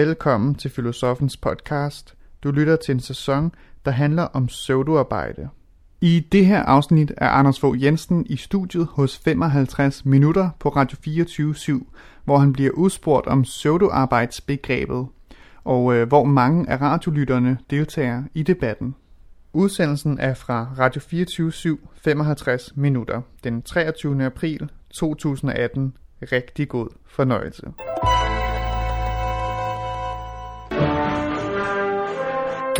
Velkommen til Filosofens podcast. Du lytter til en sæson, der handler om pseudoarbejde. I det her afsnit er Anders Fogh Jensen i studiet hos 55 Minutter på Radio 24 hvor han bliver udspurgt om pseudoarbejdsbegrebet, og øh, hvor mange af radiolytterne deltager i debatten. Udsendelsen er fra Radio 24 55 Minutter den 23. april 2018. Rigtig god fornøjelse.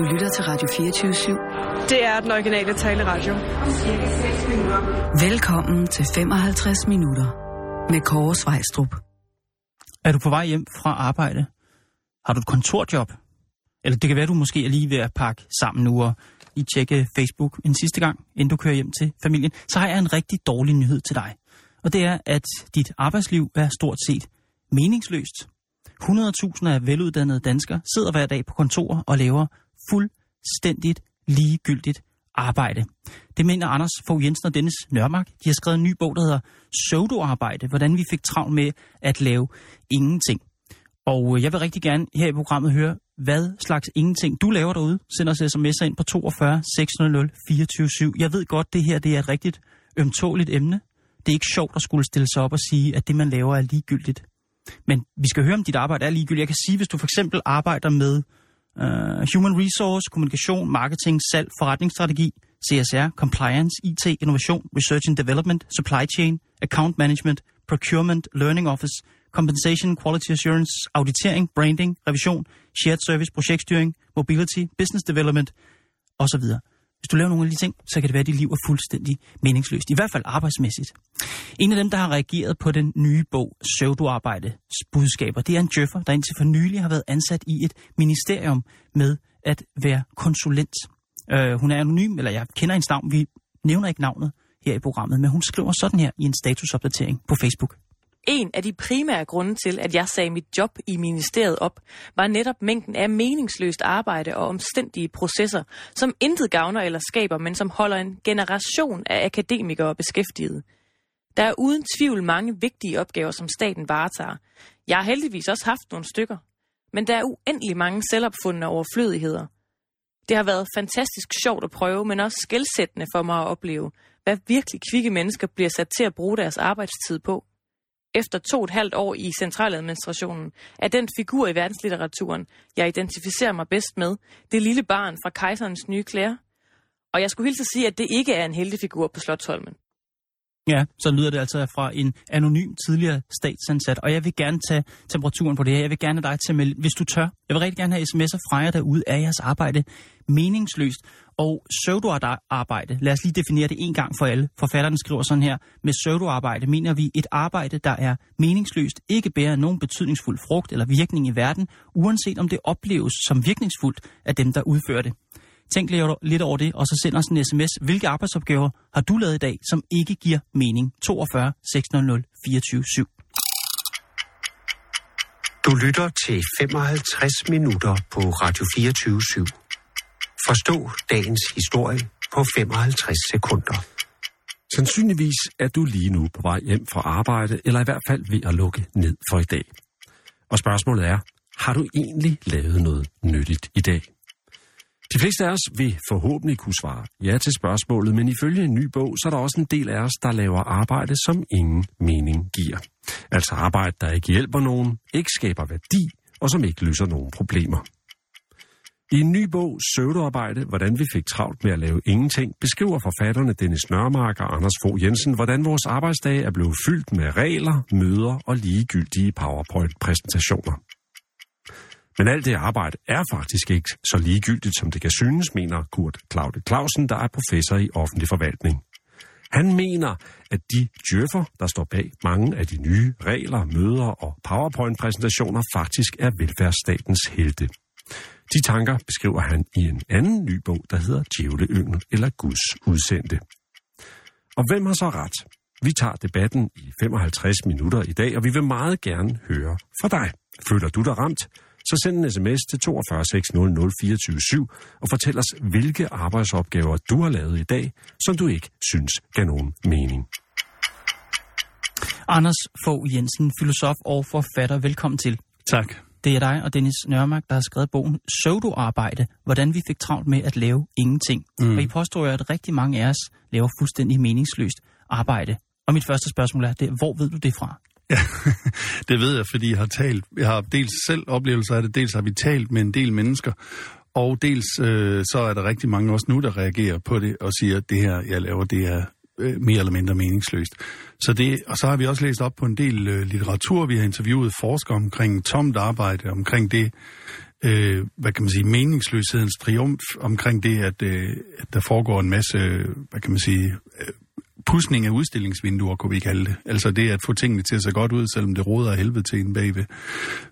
Du lytter til Radio 24 /7. Det er den originale taleradio. Velkommen til 55 minutter med Kåre Svejstrup. Er du på vej hjem fra arbejde? Har du et kontorjob? Eller det kan være, du måske er lige ved at pakke sammen nu og lige tjekke Facebook en sidste gang, inden du kører hjem til familien. Så har jeg en rigtig dårlig nyhed til dig. Og det er, at dit arbejdsliv er stort set meningsløst. 100.000 af veluddannede danskere sidder hver dag på kontor og laver fuldstændigt ligegyldigt arbejde. Det mener Anders Fogh Jensen og Dennis Nørmark. De har skrevet en ny bog, der hedder Pseudoarbejde, hvordan vi fik travlt med at lave ingenting. Og øh, jeg vil rigtig gerne her i programmet høre, hvad slags ingenting du laver derude. Send os sms'er ind på 42 600 24 Jeg ved godt, det her det er et rigtigt ømtåligt emne. Det er ikke sjovt at skulle stille sig op og sige, at det man laver er ligegyldigt. Men vi skal høre, om dit arbejde er ligegyldigt. Jeg kan sige, hvis du for eksempel arbejder med uh, human resource, kommunikation, marketing, salg, forretningsstrategi, CSR, compliance, IT, innovation, research and development, supply chain, account management, procurement, learning office, compensation, quality assurance, auditering, branding, revision, shared service, projektstyring, mobility, business development osv. Hvis du laver nogle af de ting, så kan det være, at dit liv er fuldstændig meningsløst. I hvert fald arbejdsmæssigt. En af dem, der har reageret på den nye bog, Pseudoarbejde budskaber, det er en djøffer, der indtil for nylig har været ansat i et ministerium med at være konsulent. Øh, hun er anonym, eller jeg kender hendes navn, vi nævner ikke navnet her i programmet, men hun skriver sådan her i en statusopdatering på Facebook. En af de primære grunde til, at jeg sagde mit job i ministeriet op, var netop mængden af meningsløst arbejde og omstændige processer, som intet gavner eller skaber, men som holder en generation af akademikere beskæftiget. Der er uden tvivl mange vigtige opgaver, som staten varetager. Jeg har heldigvis også haft nogle stykker, men der er uendelig mange selvopfundne overflødigheder. Det har været fantastisk sjovt at prøve, men også skældsættende for mig at opleve, hvad virkelig kvikke mennesker bliver sat til at bruge deres arbejdstid på efter to og et halvt år i centraladministrationen, er den figur i verdenslitteraturen, jeg identificerer mig bedst med, det lille barn fra kejserens nye klæder. Og jeg skulle hilse at sige, at det ikke er en heltefigur på Slottholmen. Ja, så lyder det altså fra en anonym tidligere statsansat, og jeg vil gerne tage temperaturen på det her. Jeg vil gerne have dig til at melde, hvis du tør. Jeg vil rigtig gerne have sms'er fra jer derude af jeres arbejde meningsløst og pseudoarbejde. Lad os lige definere det en gang for alle. Forfatteren skriver sådan her, med pseudoarbejde mener vi et arbejde, der er meningsløst, ikke bærer nogen betydningsfuld frugt eller virkning i verden, uanset om det opleves som virkningsfuldt af dem, der udfører det. Tænk lidt over det, og så send os en sms. Hvilke arbejdsopgaver har du lavet i dag, som ikke giver mening? 42 600 24 7. Du lytter til 55 minutter på Radio 24 /7. Forstå dagens historie på 55 sekunder. Sandsynligvis er du lige nu på vej hjem fra arbejde, eller i hvert fald ved at lukke ned for i dag. Og spørgsmålet er, har du egentlig lavet noget nyttigt i dag? De fleste af os vil forhåbentlig kunne svare ja til spørgsmålet, men ifølge en ny bog, så er der også en del af os, der laver arbejde, som ingen mening giver. Altså arbejde, der ikke hjælper nogen, ikke skaber værdi, og som ikke løser nogen problemer. I en ny bog, Søvdearbejde, hvordan vi fik travlt med at lave ingenting, beskriver forfatterne Dennis Nørmark og Anders Fogh Jensen, hvordan vores arbejdsdag er blevet fyldt med regler, møder og ligegyldige PowerPoint-præsentationer. Men alt det arbejde er faktisk ikke så ligegyldigt, som det kan synes, mener Kurt Claude Clausen, der er professor i offentlig forvaltning. Han mener, at de djøffer, der står bag mange af de nye regler, møder og PowerPoint-præsentationer, faktisk er velfærdsstatens helte. De tanker beskriver han i en anden ny bog, der hedder Djævleyngel eller Guds udsendte. Og hvem har så ret? Vi tager debatten i 55 minutter i dag, og vi vil meget gerne høre fra dig. Føler du dig ramt? Så send en sms til 42 600 og fortæl os, hvilke arbejdsopgaver du har lavet i dag, som du ikke synes gav nogen mening. Anders Fogh Jensen, filosof og forfatter. Velkommen til. Tak. Det er dig og Dennis Nørmark, der har skrevet bogen Pseudoarbejde, hvordan vi fik travlt med at lave ingenting. Mm. Og I påstår jo, at rigtig mange af os laver fuldstændig meningsløst arbejde. Og mit første spørgsmål er, det, hvor ved du det fra? Ja, det ved jeg, fordi jeg har talt. Jeg har dels selv oplevelser af det, dels har vi talt med en del mennesker, og dels øh, så er der rigtig mange også nu, der reagerer på det og siger, at det her, jeg laver, det er øh, mere eller mindre meningsløst. Så det, og så har vi også læst op på en del øh, litteratur. Vi har interviewet forskere omkring tomt arbejde, omkring det, øh, hvad kan man sige, meningsløshedens triumf, omkring det, at, øh, at der foregår en masse, øh, hvad kan man sige, øh, pusning af udstillingsvinduer, kunne vi kalde det. Altså det at få tingene til at se godt ud, selvom det råder af helvede til en bagved.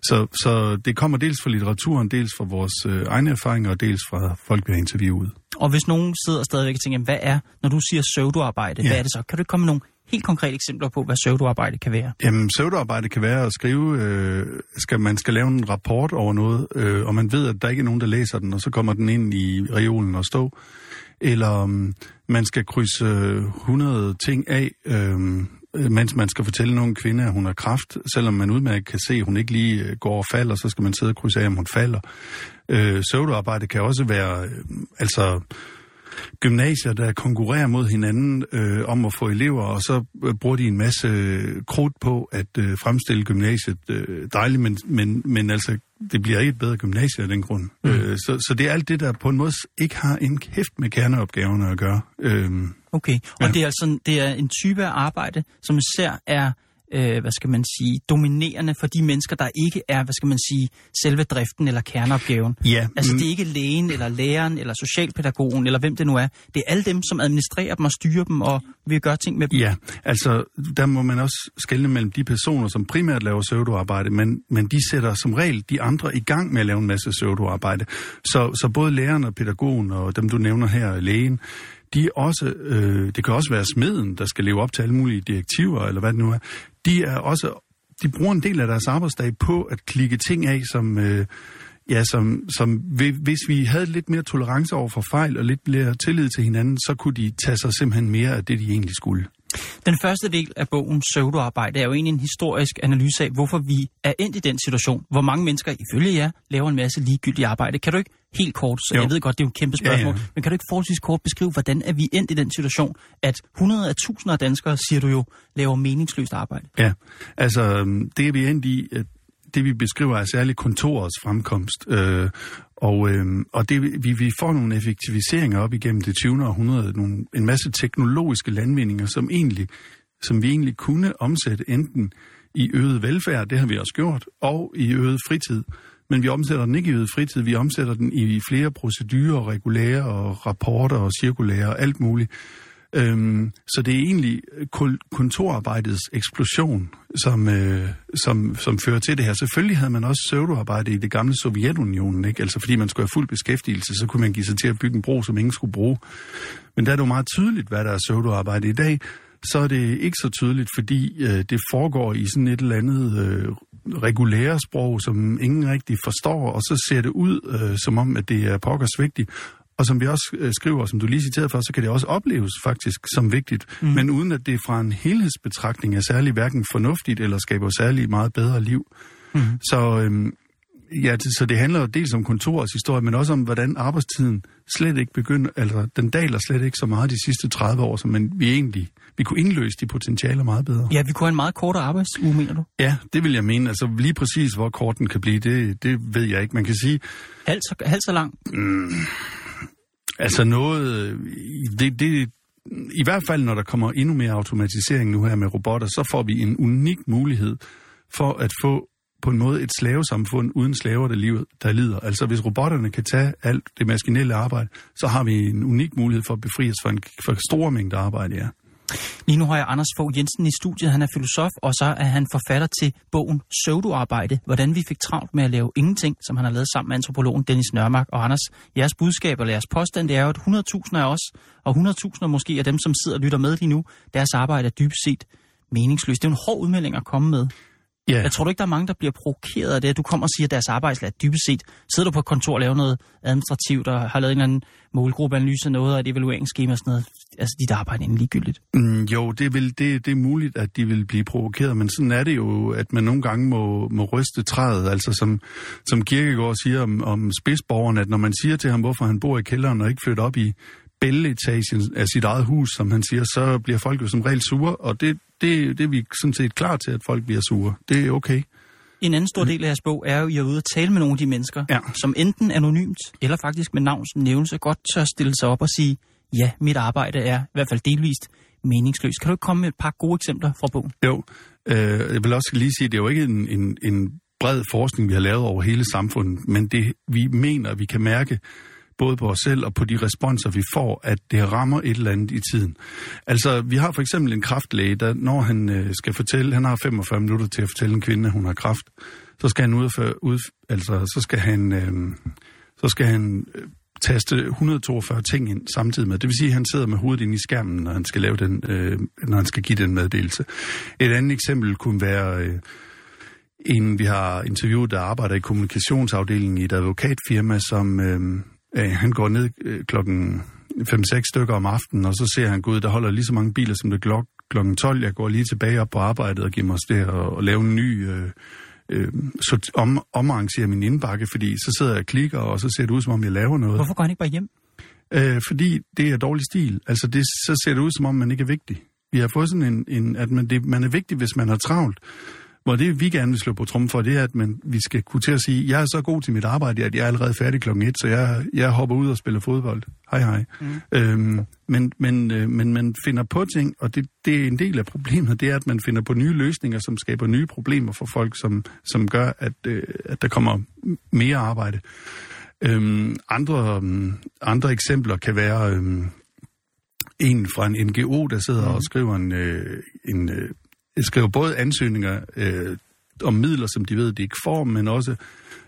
Så, så det kommer dels fra litteraturen, dels fra vores øh, egne erfaringer, og dels fra folk, vi har interviewet. Og hvis nogen sidder stadigvæk og tænker, hvad er, når du siger pseudoarbejde, ja. hvad er det så? Kan du komme med nogle helt konkrete eksempler på, hvad pseudoarbejde kan være? Jamen, pseudoarbejde kan være at skrive, øh, skal, man skal lave en rapport over noget, øh, og man ved, at der ikke er nogen, der læser den, og så kommer den ind i reolen og stå eller um, man skal krydse øh, 100 ting af, øh, mens man skal fortælle nogen kvinde, at hun har kraft, selvom man udmærket kan se, at hun ikke lige øh, går og falder, så skal man sidde og krydse af, om hun falder. Øh, søvdearbejde kan også være, øh, altså gymnasier, der konkurrerer mod hinanden øh, om at få elever, og så øh, bruger de en masse krudt på at øh, fremstille gymnasiet øh, dejligt, men, men, men altså, det bliver ikke et bedre gymnasie af den grund. Mm. Øh, så, så det er alt det, der på en måde ikke har en kæft med kerneopgaverne at gøre. Øh, okay, og ja. det er altså det er en type af arbejde, som især er øh, hvad skal man sige, dominerende for de mennesker, der ikke er, hvad skal man sige, selve driften eller kerneopgaven. Ja. Altså det er ikke lægen eller læreren eller socialpædagogen eller hvem det nu er. Det er alle dem, som administrerer dem og styrer dem og vil gøre ting med dem. Ja, altså der må man også skelne mellem de personer, som primært laver pseudoarbejde, men, men de sætter som regel de andre i gang med at lave en masse pseudoarbejde. Så, så både læreren og pædagogen og dem, du nævner her, lægen, de er også, øh, det kan også være smeden, der skal leve op til alle mulige direktiver, eller hvad det nu er. De er også, de bruger en del af deres arbejdsdag på at klikke ting af, som, øh, ja, som, som hvis vi havde lidt mere tolerance over for fejl og lidt mere tillid til hinanden, så kunne de tage sig simpelthen mere af det, de egentlig skulle. Den første del af bogen Pseudoarbejde er jo egentlig en historisk analyse af, hvorfor vi er endt i den situation, hvor mange mennesker ifølge jer laver en masse ligegyldigt arbejde. Kan du ikke helt kort, så jo. jeg ved godt, det er jo et kæmpe spørgsmål, ja, ja. men kan du ikke forholdsvis kort beskrive, hvordan er vi endt i den situation, at hundrede af tusinder af danskere, siger du jo, laver meningsløst arbejde? Ja, altså det er vi endt i, at det vi beskriver er særligt kontorets fremkomst. Øh, og, øh, og det, vi, vi får nogle effektiviseringer op igennem det 20. århundrede, nogle, en masse teknologiske landvindinger, som, egentlig, som vi egentlig kunne omsætte enten i øget velfærd, det har vi også gjort, og i øget fritid. Men vi omsætter den ikke i øget fritid, vi omsætter den i flere procedurer, regulære og rapporter og cirkulære og alt muligt. Øhm, så det er egentlig kontorarbejdets eksplosion, som, øh, som, som fører til det her. Selvfølgelig havde man også pseudoarbejde i det gamle Sovjetunionen, ikke? Altså fordi man skulle have fuld beskæftigelse, så kunne man give sig til at bygge en bro, som ingen skulle bruge. Men der er det jo meget tydeligt, hvad der er pseudoarbejde i dag. Så er det ikke så tydeligt, fordi øh, det foregår i sådan et eller andet øh, regulære sprog, som ingen rigtig forstår, og så ser det ud øh, som om, at det er pokkers vigtigt. Og som vi også øh, skriver, som du lige citerede for, så kan det også opleves faktisk som vigtigt, mm. men uden at det fra en helhedsbetragtning er særlig hverken fornuftigt eller skaber særlig meget bedre liv. Mm. Så, øhm, ja, det, så det handler jo dels om kontorets historie, men også om, hvordan arbejdstiden slet ikke begynder, altså den daler slet ikke så meget de sidste 30 år, som man, vi egentlig vi kunne indløse de potentialer meget bedre. Ja, vi kunne have en meget kortere arbejdsuge, mener du? Ja, det vil jeg mene. Altså lige præcis, hvor kort den kan blive, det, det ved jeg ikke. Man kan sige... Halvt så, halvt så lang? Mm, Altså noget, øh, det, det, i hvert fald når der kommer endnu mere automatisering nu her med robotter, så får vi en unik mulighed for at få på en måde et slavesamfund uden slaver, der, livet, der lider. Altså hvis robotterne kan tage alt det maskinelle arbejde, så har vi en unik mulighed for at befri os for en for store mængder arbejde, ja. Lige nu har jeg Anders Fogh Jensen i studiet. Han er filosof, og så er han forfatter til bogen Søvdoarbejde. hvordan vi fik travlt med at lave ingenting, som han har lavet sammen med antropologen Dennis Nørmark. Og Anders, jeres budskab og jeres påstand, det er jo, at 100.000 af os, og 100.000 måske af dem, som sidder og lytter med lige nu, deres arbejde er dybest set meningsløst. Det er jo en hård udmelding at komme med. Ja. Jeg tror du ikke, der er mange, der bliver provokeret af det, at du kommer og siger, at deres arbejdslag dybest set sidder du på et kontor og laver noget administrativt og har lavet en eller anden målgruppeanalyse af noget og et evalueringsskema og sådan noget. Altså, dit arbejde er ligegyldigt. Mm, jo, det er, vel, det, det er muligt, at de vil blive provokeret, men sådan er det jo, at man nogle gange må, må ryste træet. Altså som, som Kirkegaard siger om, om spidsborgeren, at når man siger til ham, hvorfor han bor i kælderen og ikke flytter op i bælleetagen af sit eget hus, som han siger, så bliver folk jo som regel sure, og det, det, det er vi sådan set klar til, at folk bliver sure. Det er okay. En anden stor del af jeres bog er jo, at I er ude at tale med nogle af de mennesker, Ja. som enten anonymt eller faktisk med navns nævnelse godt tør stille sig op og sige, ja, mit arbejde er i hvert fald delvist meningsløst. Kan du ikke komme med et par gode eksempler fra bogen? Jo, øh, jeg vil også lige sige, at det er jo ikke en, en, en bred forskning, vi har lavet over hele samfundet, men det vi mener, vi kan mærke både på os selv og på de responser, vi får, at det rammer et eller andet i tiden. Altså, vi har for eksempel en kraftlæge, der når han øh, skal fortælle, han har 45 minutter til at fortælle en kvinde, at hun har kraft, så skal han udføre, ud, altså, så skal han, øh, så skal han øh, taste 142 ting ind samtidig med. Det vil sige, at han sidder med hovedet inde i skærmen, når han skal, lave den, øh, når han skal give den meddelelse. Et andet eksempel kunne være øh, en, vi har interviewet, der arbejder i kommunikationsafdelingen i et advokatfirma, som øh, øh, han går ned øh, klokken 5-6 stykker om aftenen, og så ser han, gud, der holder lige så mange biler, som det klok klokken 12. Jeg går lige tilbage op på arbejdet og giver mig det og, og lave en ny... Øh, øh, så om, omarrangere min indbakke, fordi så sidder jeg og klikker, og så ser det ud, som om jeg laver noget. Hvorfor går han ikke bare hjem? Øh, fordi det er dårlig stil. Altså, det, så ser det ud, som om man ikke er vigtig. Vi har fået sådan en, en at man, det, man er vigtig, hvis man har travlt. Hvor det, vi gerne vil slå på trummen for, det er, at man, vi skal kunne til at sige, jeg er så god til mit arbejde, at jeg er allerede færdig klokken et, så jeg, jeg hopper ud og spiller fodbold. Hej, hej. Mm. Øhm, men, men, øh, men man finder på ting, og det, det er en del af problemet, det er, at man finder på nye løsninger, som skaber nye problemer for folk, som, som gør, at, øh, at der kommer mere arbejde. Øhm, andre, øhm, andre eksempler kan være øhm, en fra en NGO, der sidder mm. og skriver en, øh, en øh, skriver både ansøgninger øh, om midler, som de ved, de ikke får, men også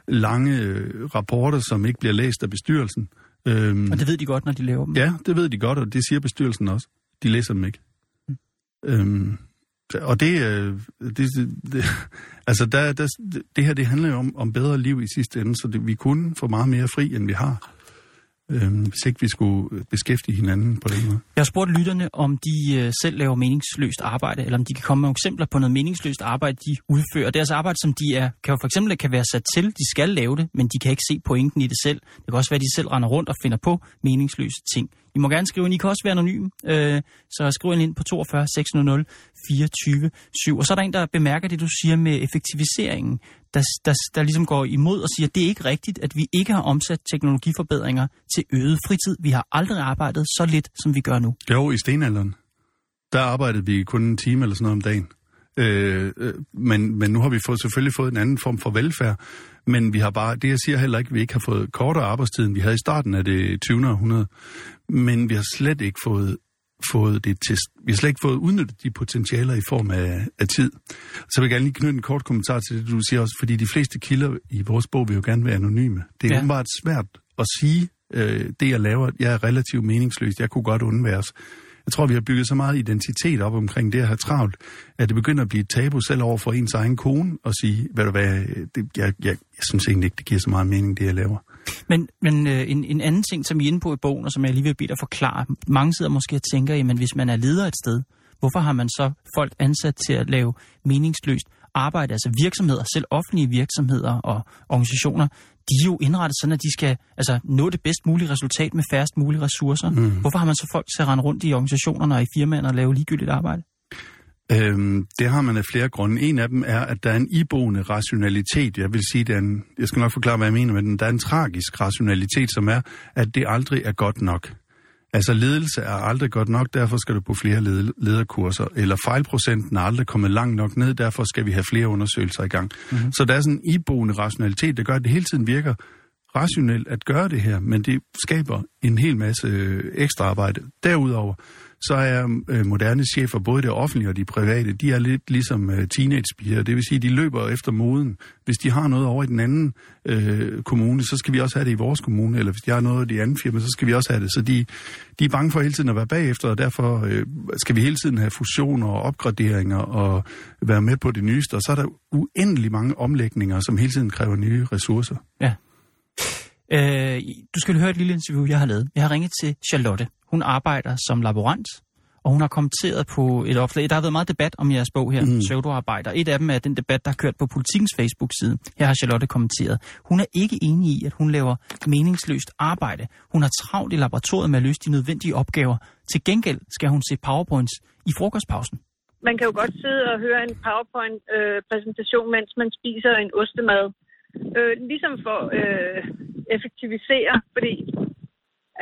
lange øh, rapporter, som ikke bliver læst af bestyrelsen. Øhm, Og det ved de godt, når de laver dem. Ja, det ved de godt, og det siger bestyrelsen også. De læser dem ikke. Mm. Øhm, og det, øh, det, det, det altså der, der, det her, det handler jo om, om bedre liv i sidste ende, så det, vi kunne få meget mere fri, end vi har. Øhm, hvis ikke vi skulle øh, beskæftige hinanden på den måde. Jeg har spurgt lytterne, om de øh, selv laver meningsløst arbejde, eller om de kan komme med nogle eksempler på noget meningsløst arbejde, de udfører. Deres arbejde, som de er, kan jo for eksempel kan være sat til, de skal lave det, men de kan ikke se pointen i det selv. Det kan også være, at de selv render rundt og finder på meningsløse ting. I må gerne skrive ind. I kan også være anonym, øh, så skriv ind på 42 600 24 7. Og så er der en, der bemærker det, du siger med effektiviseringen, der, der, der ligesom går imod og siger, at det er ikke rigtigt, at vi ikke har omsat teknologiforbedringer til øget fritid. Vi har aldrig arbejdet så lidt, som vi gør nu. Jo, i stenalderen, der arbejdede vi kun en time eller sådan noget om dagen. Øh, øh, men, men nu har vi fået, selvfølgelig fået en anden form for velfærd. Men vi har bare, det jeg siger heller ikke, at vi ikke har fået kortere arbejdstid, end vi havde i starten af det 20. århundrede. Men vi har slet ikke fået, fået det til, vi har slet ikke fået udnyttet de potentialer i form af, af tid. Så vil jeg gerne lige knytte en kort kommentar til det, du siger også, fordi de fleste kilder i vores bog vil jo gerne være anonyme. Det er Ja. bare svært at sige, øh, det jeg laver, jeg er relativt meningsløst, jeg kunne godt undværes. Jeg tror, vi har bygget så meget identitet op omkring det at have travlt, at det begynder at blive et tabu selv over for ens egen kone og sige, hvad du hvad, det, jeg, jeg, jeg synes egentlig ikke, det giver så meget mening, det jeg laver. Men, men øh, en, en anden ting, som I er inde på i bogen, og som jeg lige vil bede dig forklare. Mange sidder måske og tænker, jamen hvis man er leder et sted, hvorfor har man så folk ansat til at lave meningsløst arbejde? Altså virksomheder, selv offentlige virksomheder og organisationer, de er jo indrettet sådan, at de skal altså, nå det bedst mulige resultat med færrest mulige ressourcer. Mm. Hvorfor har man så folk til at rende rundt i organisationerne og i firmaerne og lave ligegyldigt arbejde? Øhm, det har man af flere grunde. En af dem er, at der er en iboende rationalitet. Jeg vil sige, det er en, jeg skal nok forklare, hvad jeg mener med den. Der er en tragisk rationalitet, som er, at det aldrig er godt nok. Altså ledelse er aldrig godt nok, derfor skal du på flere led- lederkurser. Eller fejlprocenten er aldrig kommet langt nok ned, derfor skal vi have flere undersøgelser i gang. Mm-hmm. Så der er sådan en iboende rationalitet, der gør, at det hele tiden virker rationelt at gøre det her, men det skaber en hel masse øh, ekstra arbejde. Derudover, så er øh, moderne chefer, både det offentlige og de private, de er lidt ligesom øh, teenagepiger. Det vil sige, de løber efter moden. Hvis de har noget over i den anden øh, kommune, så skal vi også have det i vores kommune, eller hvis de har noget i de anden firma, så skal vi også have det. Så de, de er bange for hele tiden at være bagefter, og derfor øh, skal vi hele tiden have fusioner og opgraderinger og være med på det nyeste. Og så er der uendelig mange omlægninger, som hele tiden kræver nye ressourcer. Ja. Øh, du skal høre et lille interview, jeg har lavet. Jeg har ringet til Charlotte. Hun arbejder som laborant, og hun har kommenteret på et opslag. Der har været meget debat om jeres bog her, mm. Pseudoarbejder. Et af dem er den debat, der har kørt på Politikens Facebook-side. Her har Charlotte kommenteret. Hun er ikke enig i, at hun laver meningsløst arbejde. Hun har travlt i laboratoriet med at løse de nødvendige opgaver. Til gengæld skal hun se powerpoints i frokostpausen. Man kan jo godt sidde og høre en PowerPoint-præsentation, øh, mens man spiser en ostemad. Øh, ligesom for øh, effektivisere, fordi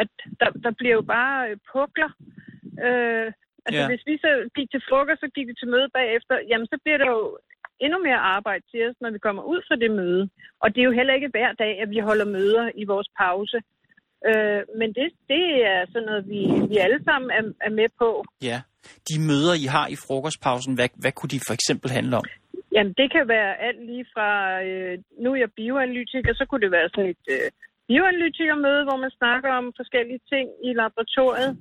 at der, der bliver jo bare øh, pukler. Øh, altså Ja. hvis vi så gik til frokost, så gik vi til møde bagefter, jamen så bliver der jo endnu mere arbejde til os, når vi kommer ud fra det møde. Og det er jo heller ikke hver dag, at vi holder møder i vores pause. Øh, men det, det er sådan noget, vi, vi alle sammen er, er med på. Ja. De møder, I har i frokostpausen, hvad, hvad kunne de for eksempel handle om? Jamen, det kan være alt lige fra, øh, nu er jeg bioanalytiker, så kunne det være sådan et øh, bioanalytikermøde, hvor man snakker om forskellige ting i laboratoriet.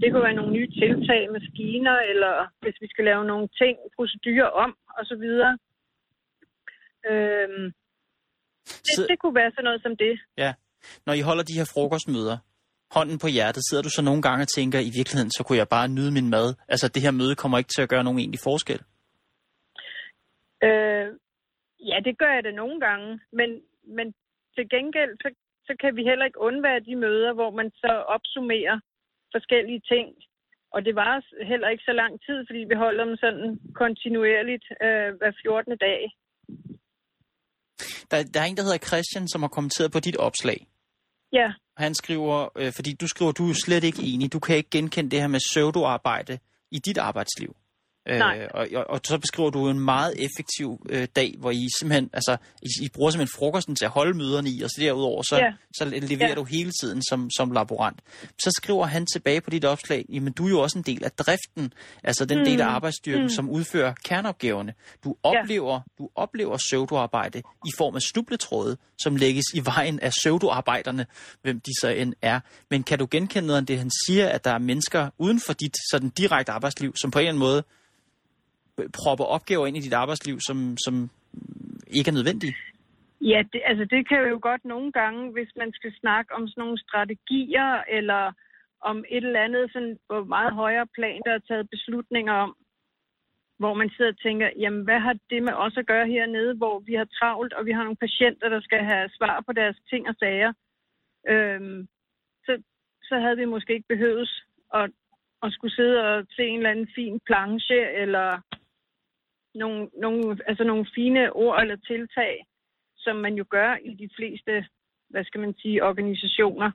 Det kunne være nogle nye tiltag, maskiner, eller hvis vi skal lave nogle ting, procedurer om, og så videre. Øhm, det, Så- det kunne være sådan noget som det. Ja. Når I holder de her frokostmøder, hånden på hjertet, sidder du så nogle gange og tænker, i virkeligheden, så kunne jeg bare nyde min mad. Altså, det her møde kommer ikke til at gøre nogen egentlig forskel. Øh, ja, det gør jeg da nogle gange, men, men til gengæld, så, så kan vi heller ikke undvære de møder, hvor man så opsummerer forskellige ting. Og det var heller ikke så lang tid, fordi vi holder dem sådan kontinuerligt øh, hver 14. dag. Der, der er en, der hedder Christian, som har kommenteret på dit opslag. Ja, Han skriver, øh, fordi du skriver, du er slet ikke enig. Du kan ikke genkende det her med pseudoarbejde i dit arbejdsliv. Nej. Øh, og, og, og så beskriver du en meget effektiv øh, dag, hvor I simpelthen, altså, I, I bruger simpelthen frokosten til at holde møderne i, og så derudover, så, Ja. så leverer Ja. du hele tiden som, som laborant. Så skriver han tilbage på dit opslag, jamen du er jo også en del af driften, altså den mm. del af arbejdsstyrken, mm. som udfører kerneopgaverne. Du oplever, du oplever pseudoarbejde i form af snubletråde, som lægges i vejen af pseudoarbejderne, hvem de så end er. Men kan du genkende noget af det, han siger, at der er mennesker uden for dit sådan direkte arbejdsliv, som på en eller anden måde propper opgaver ind i dit arbejdsliv, som, som ikke er nødvendige? ja det, altså det kan jo godt nogle gange, hvis man skal snakke om sådan nogle strategier, eller om et eller andet sådan på meget højere plan, der er taget beslutninger om, hvor man sidder og tænker, jamen hvad har det med os at gøre hernede, hvor vi har travlt, og vi har nogle patienter, der skal have svar på deres ting og sager. Øhm, så, så havde vi måske ikke behøvet at, at skulle sidde og se en eller anden fin planche, eller nogle, nogle, altså nogle fine ord eller tiltag, som man jo gør i de fleste, hvad skal man sige, organisationer.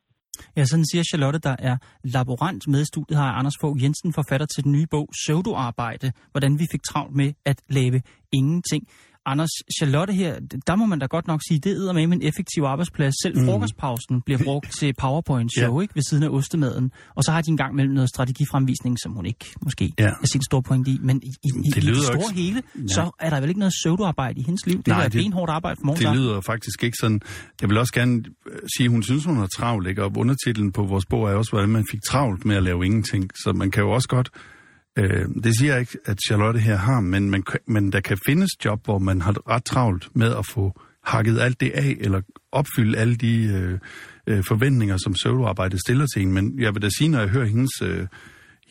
Ja, sådan siger Charlotte, der er laborant med studiet, har Anders Fogh Jensen, forfatter til den nye bog Pseudoarbejde, hvordan vi fik travlt med at lave ingenting. Anders, Charlotte her, der må man da godt nok sige, det er med en effektiv arbejdsplads. Selv mm. frokostpausen bliver brugt til PowerPoint-show, ja. ikke? Ved siden af ostemaden. Og så har de en gang mellem noget strategifremvisning, som hun ikke måske Ja. er sin store point i. Men i, i, Det i lyder det store ikke- hele, Ja. så er der vel ikke noget pseudoarbejde i hendes liv. Det Nej, er det- benhårdt arbejde fra morgen Det lyder faktisk ikke sådan. Jeg vil også gerne øh, sige, at hun synes, hun har travlt, ikke? og undertitlen på vores bog er også, hvordan man fik travlt med at lave ingenting. Så man kan jo også godt, øh, det siger jeg ikke, at Charlotte her har, men, man, men der kan findes job, hvor man har ret travlt med at få hakket alt det af, eller opfylde alle de øh, øh, forventninger, som pseudoarbejde stiller til en. Men jeg vil da sige, når jeg hører hendes... Øh,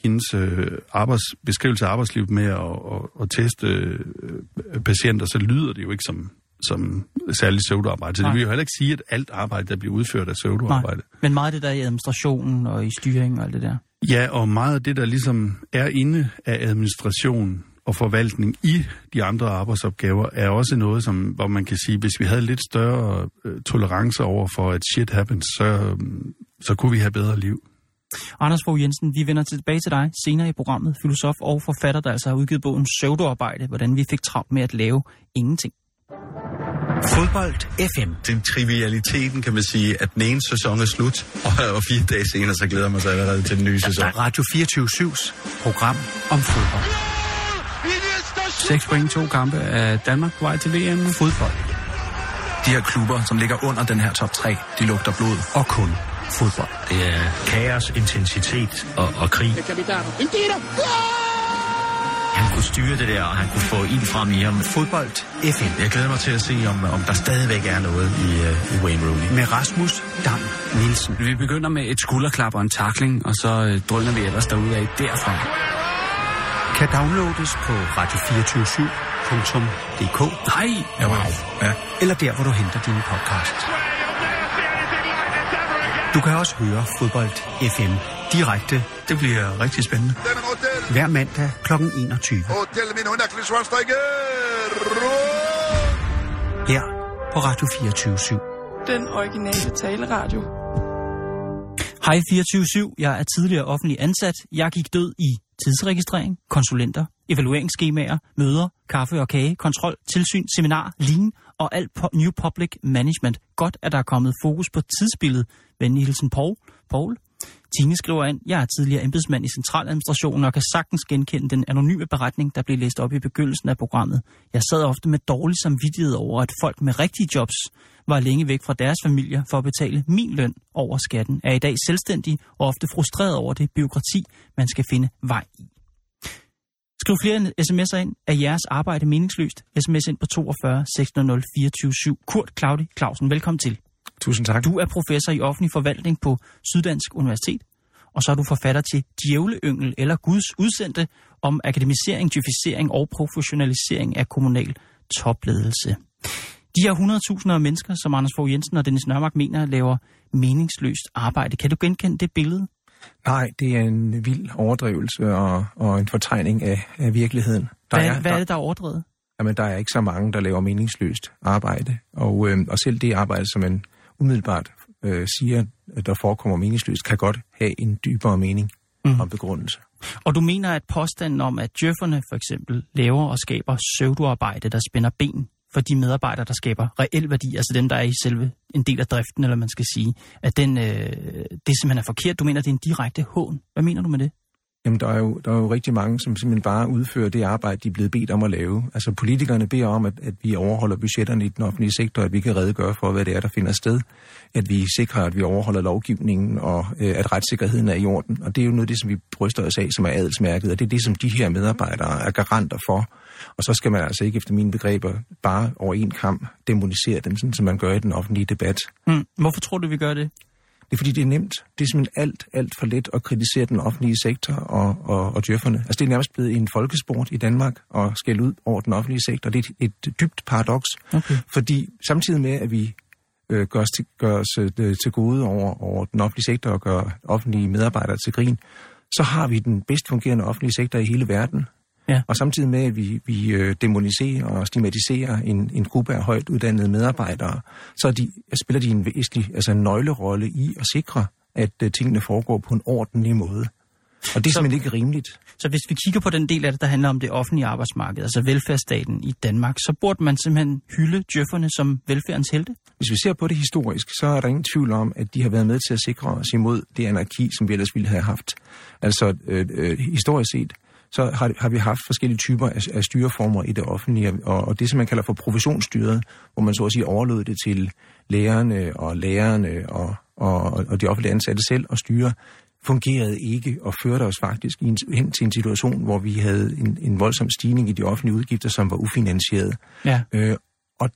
hendes øh, arbejds, beskrivelse af arbejdslivet med at, at, at teste øh, patienter, så lyder det jo ikke som, som særligt pseudoarbejde. Så Nej. det vil jo heller ikke sige, at alt arbejde, der bliver udført, er pseudoarbejde. Nej, men meget det der i administrationen og i styring og alt det der. Ja, og meget af det, der ligesom er inde af administration og forvaltning i de andre arbejdsopgaver, er også noget, som, hvor man kan sige, hvis vi havde lidt større øh, tolerance over for, at shit happens, så, øh, så kunne vi have bedre liv. Anders Fogh Jensen, vi vender tilbage til dig senere i programmet. Filosof og forfatter, der altså har udgivet bogen Søvdearbejde, hvordan vi fik travlt med at lave ingenting. Fodbold FM. Den trivialiteten kan man sige, at den ene sæson er slut, og, og fire dage senere, så glæder man sig allerede til den nye sæson. Radio 24-7's program om fodbold. 6 point, to kampe af Danmark på vej til VM. Fodbold De her klubber, som ligger under den her top 3, de lugter blod. og kun fodbold. Det er kaos, intensitet og, og krig. Han kunne styre det der, og han kunne få ild frem i ham. Fodbold FM Jeg glæder mig til at se, om, om der stadigvæk er noget i, uh, i Wayne Rooney. med Rasmus Dam Nielsen. Vi begynder med et skulderklap og en takling, og så øh, drøner vi ellers derudad derfra. Kan downloades på radio247.dk Nej! Ja, wow. Ja. eller der, hvor du henter dine podcast. Du kan også høre Fodbold FM direkte Det bliver rigtig spændende. hver mandag kl. 21 her på Radio 24 Den originale taleradio. Hej 24-7, jeg er tidligere offentlig ansat. Jeg gik død i tidsregistrering, konsulenter, evalueringsskemaer, møder, kaffe og kage, kontrol, tilsyn, seminar, lean og alt på New Public Management. Godt, at der er kommet fokus på tidsbilledet. Venlig hilsen Paul. Paul. Tine skriver ind, jeg er tidligere embedsmand i centraladministrationen og kan sagtens genkende den anonyme beretning, der blev læst op i begyndelsen af programmet. Jeg sad ofte med dårlig samvittighed over, at folk med rigtige jobs var længe væk fra deres familier for at betale min løn over skatten, er i dag selvstændig og ofte frustreret over det byråkrati, man skal finde vej i. Skriv flere sms'er ind. Er jeres arbejde meningsløst? SMS ind på 42 600 24 7. Kurt Claudi Clausen, velkommen til. Tusind tak. Du er professor i offentlig forvaltning på Syddansk Universitet, og så er du forfatter til Djævleyngel eller Guds udsendte om akademisering, djøfisering og professionalisering af kommunal topledelse. De her 100.000 af mennesker, som Anders Fogh Jensen og Dennis Nørmark mener, laver meningsløst arbejde. Kan du genkende det billede? Nej, det er en vild overdrivelse og, og en fortegning af, af virkeligheden. Der Hvad, er, hvad er der, det, der er overdrevet? jamen, der er ikke så mange, der laver meningsløst arbejde. Og, øh, og selv det arbejde, som man umiddelbart øh, siger, at der forekommer meningsløst, kan godt have en dybere mening mm. og begrundelse. Og du mener, at påstanden om, at djøfferne for eksempel laver og skaber pseudoarbejde, der spænder ben for de medarbejdere, der skaber reel værdi, altså dem, der er i selve en del af driften, eller man skal sige, at den, øh, det simpelthen er forkert. Du mener, det er en direkte hån. Hvad mener du med det? Jamen, der er, jo, der er jo rigtig mange, som simpelthen bare udfører det arbejde, de er blevet bedt om at lave. Altså, politikerne beder om, at, at vi overholder budgetterne i den offentlige sektor, at vi kan redegøre for, hvad det er, der finder sted. At vi sikrer, at vi overholder lovgivningen, og øh, at retssikkerheden er i orden. Og det er jo noget af det, som vi bryster os af, som er adelsmærket, og det er det, som de her medarbejdere er garanter for. Og så skal man altså ikke efter mine begreber bare over en kamp demonisere dem, sådan som man gør i den offentlige debat. Mm. Hvorfor tror du, vi gør det? Det er fordi, det er nemt. Det er simpelthen alt, alt for let at kritisere den offentlige sektor og, og, og djøfferne. Altså, det er nærmest blevet en folkesport i Danmark at skælde ud over den offentlige sektor. Det er et, et dybt paradoks. Okay. Fordi samtidig med, at vi øh, gør os, til, gør os øh, til gode over, over den offentlige sektor og gør offentlige medarbejdere til grin, så har vi den bedst fungerende offentlige sektor i hele verden. Ja. Og samtidig med, at vi, vi øh, demoniserer og stigmatiserer en, en gruppe af højt uddannede medarbejdere, så de, spiller de en væsentlig, altså en nøglerolle i at sikre, at øh, tingene foregår på en ordentlig måde. Og det er Så- simpelthen ikke rimeligt. Så hvis vi kigger på den del af det, der handler om det offentlige arbejdsmarked, altså velfærdsstaten i Danmark, så burde man simpelthen hylde djøfferne som velfærdens helte? Hvis vi ser på det historisk, så er der ingen tvivl om, at de har været med til at sikre os imod det anarki, som vi ellers ville have haft. Altså øh, øh, historisk set, så har, har vi haft forskellige typer af, af styreformer i det offentlige, og, og det, som man kalder for provisionsstyret, hvor man så at sige overlod det til lærerne og lærerne og, og, og de offentlige ansatte selv at styre, fungerede ikke og førte os faktisk i en, hen til en situation, hvor vi havde en, en voldsom stigning i de offentlige udgifter, som var ufinansieret. Ja. Øh, og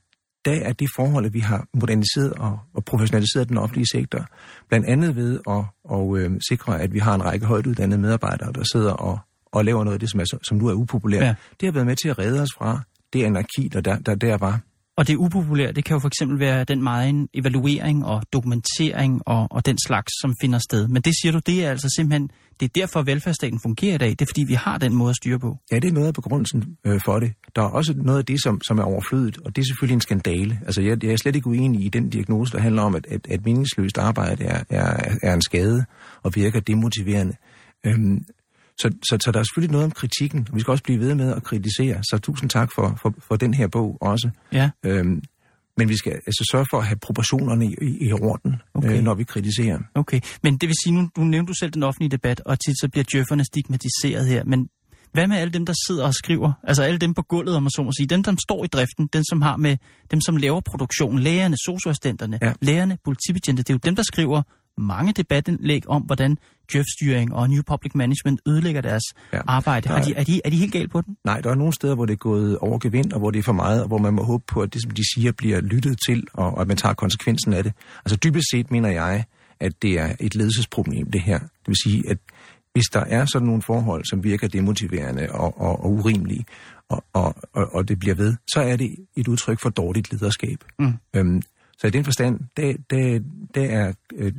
der er det forhold, at vi har moderniseret og, og professionaliseret den offentlige sektor, blandt andet ved at og, øh, sikre, at vi har en række højt uddannede medarbejdere, der sidder og, og laver noget af det, som, er, som nu er upopulært. Ja. Det har været med til at redde os fra det anarki, der der, der, der var. Og det er upopulært. Det kan jo for eksempel være den meget evaluering og dokumentering og, og den slags, som finder sted. Men det siger du, det er altså simpelthen, det er derfor velfærdsstaten fungerer i dag. Det er fordi, vi har den måde at styre på. Ja, det er noget af begrundelsen øh, for det. Der er også noget af det, som, som er overflødet, og det er selvfølgelig en skandale. Altså, jeg, jeg er slet ikke uenig i den diagnose, der handler om, at, at, at meningsløst arbejde er, er, er en skade og virker demotiverende. Øhm, så, så, så der er selvfølgelig noget om kritikken, og vi skal også blive ved med at kritisere. Så tusind tak for, for, for den her bog også. Ja. Øhm, men vi skal altså sørge for at have proportionerne i, i, i orden, okay. øh, når vi kritiserer. Okay, men det vil sige, nu, nu nævnte du selv den offentlige debat, og tit så bliver djøfferne stigmatiseret her, men hvad med alle dem, der sidder og skriver? Altså alle dem på gulvet, om man så må sige. Dem, der står i driften, dem, som har med dem, som laver produktionen, lægerne, socioassistenterne, ja. lærerne, politibetjente, det er jo dem, der skriver mange debatindlæg om, hvordan djøfstyring og New Public Management ødelægger deres ja. arbejde. Er de, er, de, er de helt galt på den? Nej, der er nogle steder, hvor det er gået over gevind, og hvor det er for meget, og hvor man må håbe på, at det, som de siger, bliver lyttet til, og, og at man tager konsekvensen af det. Altså dybest set mener jeg, at det er et ledelsesproblem, det her. Det vil sige, at hvis der er sådan nogle forhold, som virker demotiverende og, og, og urimelige, og, og, og, og det bliver ved, så er det et udtryk for dårligt lederskab. Mm. Øhm, så i den forstand, der, der, der er øh,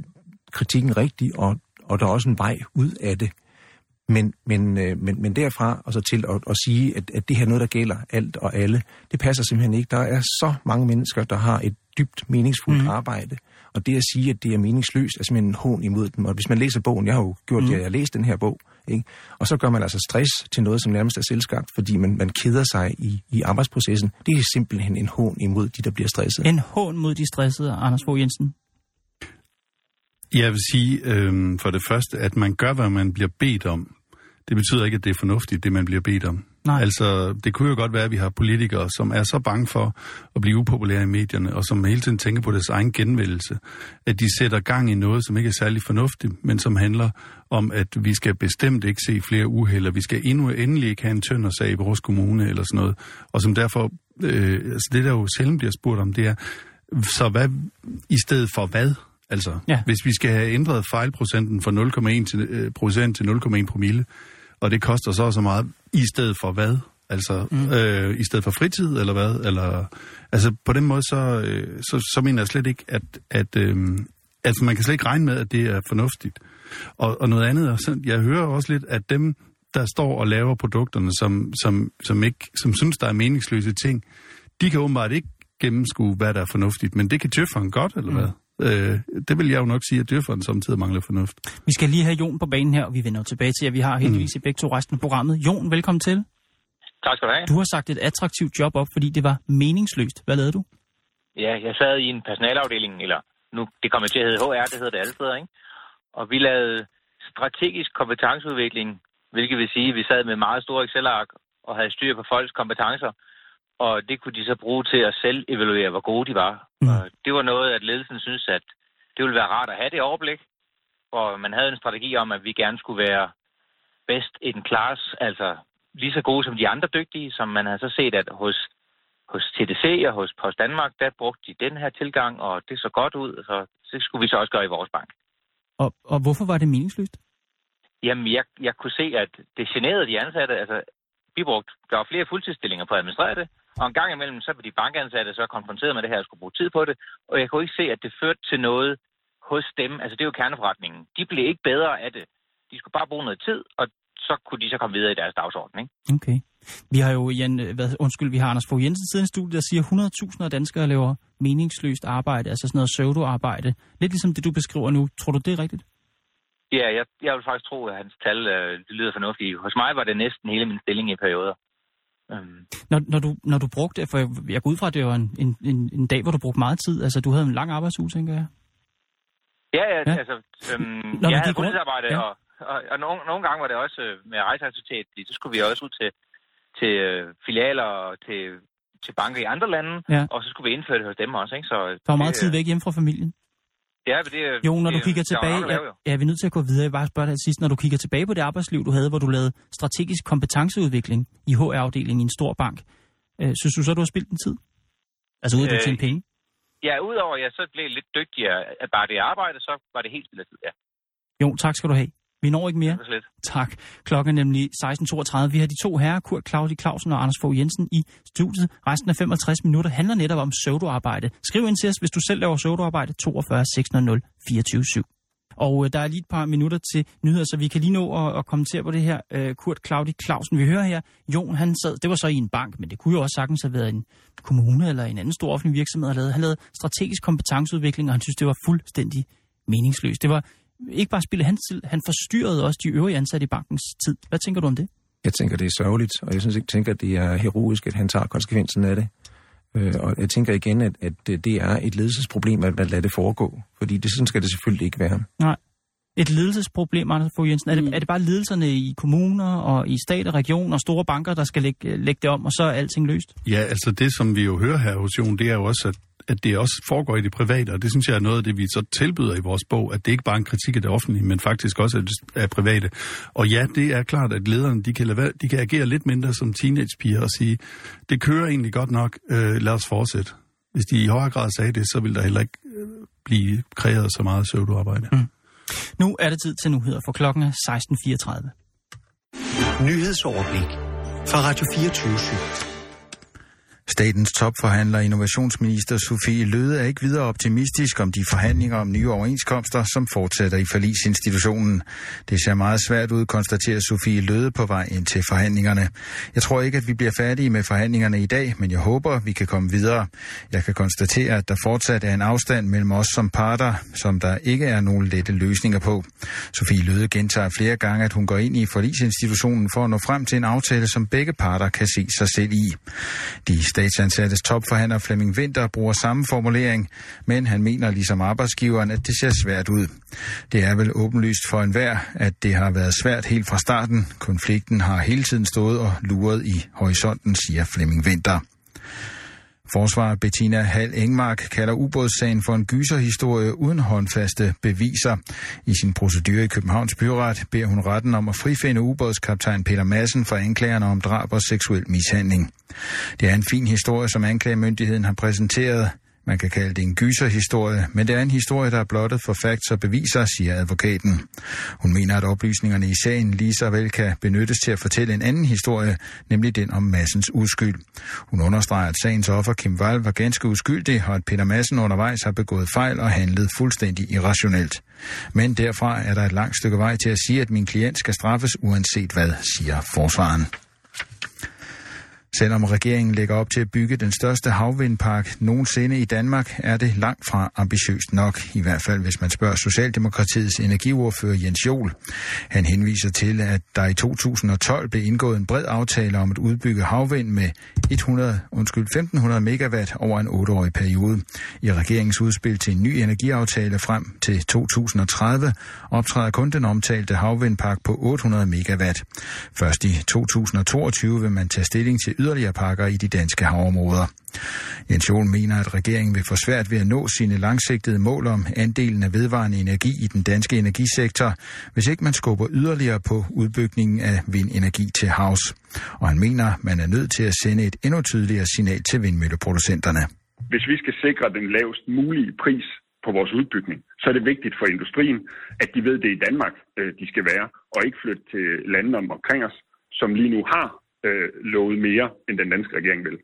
kritikken rigtig, og, og der er også en vej ud af det. Men, men, øh, men, men derfra og så til at, at sige, at, at det her er noget, der gælder alt og alle, det passer simpelthen ikke. Der er så mange mennesker, der har et dybt meningsfuldt mm. arbejde, og det at sige, at det er meningsløst, er simpelthen en hån imod dem. Og hvis man læser bogen, jeg har jo gjort mm. det, jeg har læst den her bog, ikke? og så gør man altså stress til noget, som nærmest er selvskabt, fordi man, man keder sig i, i arbejdsprocessen. Det er simpelthen en hån imod de, der bliver stresset. En hån mod de stressede, Anders Fogh Jensen? Jeg vil sige øh, for det første, at man gør, hvad man bliver bedt om. Det betyder ikke, at det er fornuftigt, det man bliver bedt om. Nej. Altså, det kunne jo godt være, at vi har politikere, som er så bange for at blive upopulære i medierne, og som hele tiden tænker på deres egen genvældelse, at de sætter gang i noget, som ikke er særlig fornuftigt, men som handler om, at vi skal bestemt ikke se flere uheld, og vi skal endnu endelig ikke have en tøndersag i vores kommune, eller sådan noget. Og som derfor, øh, altså det der jo sjældent bliver spurgt om, det er, så hvad i stedet for hvad? Altså, ja. hvis vi skal have ændret fejlprocenten fra 0,1 til, øh, procent til 0,1 promille, og det koster så så meget, i stedet for hvad? Altså, mm. øh, i stedet for fritid, eller hvad? Eller, altså, på den måde, så, øh, så, så mener jeg slet ikke, at, at øh, altså, man kan slet ikke regne med, at det er fornuftigt. Og, og noget andet, jeg hører også lidt, at dem, der står og laver produkterne, som, som, som, ikke, som synes, der er meningsløse ting, de kan åbenbart ikke gennemskue, hvad der er fornuftigt. Men det kan tøfferen godt, eller mm. hvad? Øh, det vil jeg jo nok sige, at dyrfaren samtidig mangler fornuft. Vi skal lige have Jon på banen her, og vi vender tilbage til, at vi har heldigvis mm. i begge to resten af programmet. Jon, velkommen til. Tak skal du have. Du har sagt et attraktivt job op, fordi det var meningsløst. Hvad lavede du? Ja, jeg sad i en personalafdeling, eller nu det kommer til at hedde HR, det hedder det alle steder, ikke? Og vi lavede strategisk kompetenceudvikling, hvilket vil sige, at vi sad med meget store Excel-ark og havde styr på folks kompetencer og det kunne de så bruge til at selv evaluere, hvor gode de var. Mm. Og det var noget, at ledelsen synes, at det ville være rart at have det overblik, og man havde en strategi om, at vi gerne skulle være best in class, altså lige så gode som de andre dygtige, som man havde så set, at hos, hos TDC og hos Post Danmark, der brugte de den her tilgang, og det så godt ud, så det skulle vi så også gøre i vores bank. Og, og hvorfor var det meningsløst? Jamen, jeg, jeg kunne se, at det generede de ansatte. Altså, vi brugte, der var flere fuldtidsstillinger på at administrere det, og en gang imellem, så blev de bankansatte så konfronteret med det her og skulle bruge tid på det. Og jeg kunne ikke se, at det førte til noget hos dem. Altså, det er jo kerneforretningen. De blev ikke bedre af det. De skulle bare bruge noget tid, og så kunne de så komme videre i deres dagsorden, ikke? Okay. Vi har jo, Jan, hvad, undskyld, vi har Anders Fogh Jensen siden i studiet, der siger, at 100.000 af danskere laver meningsløst arbejde, altså sådan noget pseudo-arbejde. Lidt ligesom det, du beskriver nu. Tror du, det er rigtigt? Ja, jeg, jeg vil faktisk tro, at hans tal øh, det lyder fornuftigt. Hos mig var det næsten hele min stilling i perioder. Øhm. Når, når, du, når du brugte, for jeg, jeg går ud fra, at det var en, en, en, en dag, hvor du brugte meget tid. Altså, du havde en lang arbejdsuge, tænker jeg. Ja, ja, ja. altså, øhm, når jeg havde fuldtidsarbejde, ja. og, og, og nogle, nogle gange var det også øh, med rejseaktivitet, så skulle vi også ud til, til øh, filialer og til, til banker i andre lande, ja. og så skulle vi indføre det hos dem også. Ikke? Så, der var meget tid væk hjemme fra familien. Ja, men det er... Jo, når det, du kigger tilbage... Ja, ja, vi er nødt til at gå videre. Jeg bare spørge dig sidst. Når du kigger tilbage på det arbejdsliv, du havde, hvor du lavede strategisk kompetenceudvikling i HR-afdelingen i en stor bank, øh, synes du så, du har spildt din tid? Altså ude at tjene penge? Ja, udover at jeg så blev lidt dygtigere af bare det arbejde, så var det helt spillet tid, ja. Jo, tak skal du have. Vi når ikke mere. Tak. Klokken er nemlig 16.32. Vi har de to herrer, Kurt Claudi Clausen og Anders Fogh Jensen i studiet. Resten af 65 minutter handler netop om pseudoarbejde. Skriv ind til os, hvis du selv laver pseudoarbejde. 42 600 24 7. Og øh, der er lige et par minutter til nyheder, så vi kan lige nå at, at kommentere på det her. Øh, Kurt Claudi Clausen, vi hører her, Jon, han sad, det var så i en bank, men det kunne jo også sagtens have været en kommune eller en anden stor offentlig virksomhed, han lavede. Han lavede strategisk kompetenceudvikling, og han synes, det var fuldstændig meningsløst. Det var ikke bare spille hans tid, han forstyrrede også de øvrige ansatte i bankens tid. Hvad tænker du om det? Jeg tænker, det er sørgeligt, og jeg synes ikke tænker, at det er heroisk, at han tager konsekvensen af det. Øh, og jeg tænker igen, at, at det er et ledelsesproblem, at man lader det foregå. Fordi det, sådan skal det selvfølgelig ikke være. Nej. Et ledelsesproblem, Anders Fogh Jensen. Er det, er det bare ledelserne i kommuner og i stat og region og store banker, der skal lægge, lægge det om, og så er alting løst? Ja, altså det, som vi jo hører her hos Jon, det er jo også, at at det også foregår i det private, og det synes jeg er noget af det, vi så tilbyder i vores bog, at det ikke bare er en kritik af det offentlige, men faktisk også af private. Og ja, det er klart, at lederne de kan, lade, de kan agere lidt mindre som teenagepiger og sige, det kører egentlig godt nok, øh, lad os fortsætte. Hvis de i højere grad sagde det, så vil der heller ikke øh, blive kreeret så meget søvdearbejde. Mm. Nu er det tid til nyheder, for klokken er 16.34. Nyhedsoverblik fra Radio 24 Statens topforhandler innovationsminister Sofie Løde er ikke videre optimistisk om de forhandlinger om nye overenskomster, som fortsætter i forlisinstitutionen. Det ser meget svært ud, konstaterer Sofie Løde på vej ind til forhandlingerne. Jeg tror ikke, at vi bliver færdige med forhandlingerne i dag, men jeg håber, vi kan komme videre. Jeg kan konstatere, at der fortsat er en afstand mellem os som parter, som der ikke er nogen lette løsninger på. Sofie Løde gentager flere gange, at hun går ind i forlisinstitutionen for at nå frem til en aftale, som begge parter kan se sig selv i. De statsansattes topforhandler Flemming Winter bruger samme formulering, men han mener ligesom arbejdsgiveren, at det ser svært ud. Det er vel åbenlyst for enhver, at det har været svært helt fra starten. Konflikten har hele tiden stået og luret i horisonten, siger Flemming Winter. Forsvarer Bettina Hal Engmark kalder ubådssagen for en gyserhistorie uden håndfaste beviser. I sin procedure i Københavns Byret beder hun retten om at frifinde ubådskaptajn Peter Madsen for anklagerne om drab og seksuel mishandling. Det er en fin historie, som anklagemyndigheden har præsenteret. Man kan kalde det en gyserhistorie, men det er en historie, der er blottet for facts og beviser, siger advokaten. Hun mener, at oplysningerne i sagen lige så vel kan benyttes til at fortælle en anden historie, nemlig den om Massens uskyld. Hun understreger, at sagens offer Kim Wall var ganske uskyldig, og at Peter Massen undervejs har begået fejl og handlet fuldstændig irrationelt. Men derfra er der et langt stykke vej til at sige, at min klient skal straffes uanset hvad, siger forsvaren. Selvom regeringen lægger op til at bygge den største havvindpark nogensinde i Danmark, er det langt fra ambitiøst nok, i hvert fald hvis man spørger Socialdemokratiets energiordfører Jens Jol. Han henviser til, at der i 2012 blev indgået en bred aftale om at udbygge havvind med 100, undskyld, 1500 megawatt over en 8-årig periode. I regeringens udspil til en ny energiaftale frem til 2030 optræder kun den omtalte havvindpark på 800 megawatt. Først i 2022 vil man tage stilling til yderligere pakker i de danske havområder. Jens Jol mener, at regeringen vil få svært ved at nå sine langsigtede mål om andelen af vedvarende energi i den danske energisektor, hvis ikke man skubber yderligere på udbygningen af vindenergi til havs. Og han mener, man er nødt til at sende et endnu tydeligere signal til vindmølleproducenterne. Hvis vi skal sikre den lavest mulige pris på vores udbygning, så er det vigtigt for industrien, at de ved, det er i Danmark, øh, de skal være, og ikke flytte til landene omkring os, som lige nu har øh, lovet mere, end den danske regering vil.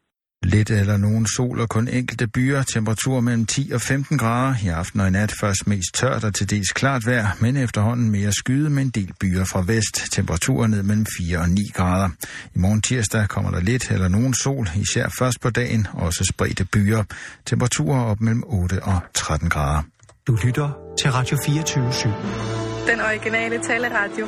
Lidt eller nogen sol og kun enkelte byer. Temperatur mellem 10 og 15 grader. I aften og i nat først mest tørt og til dels klart vejr, men efterhånden mere skyde med en del byer fra vest. Temperaturer ned mellem 4 og 9 grader. I morgen tirsdag kommer der lidt eller nogen sol, især først på dagen, også spredte byer. Temperaturer op mellem 8 og 13 grader. Du lytter til Radio 24 /7. Den originale taleradio.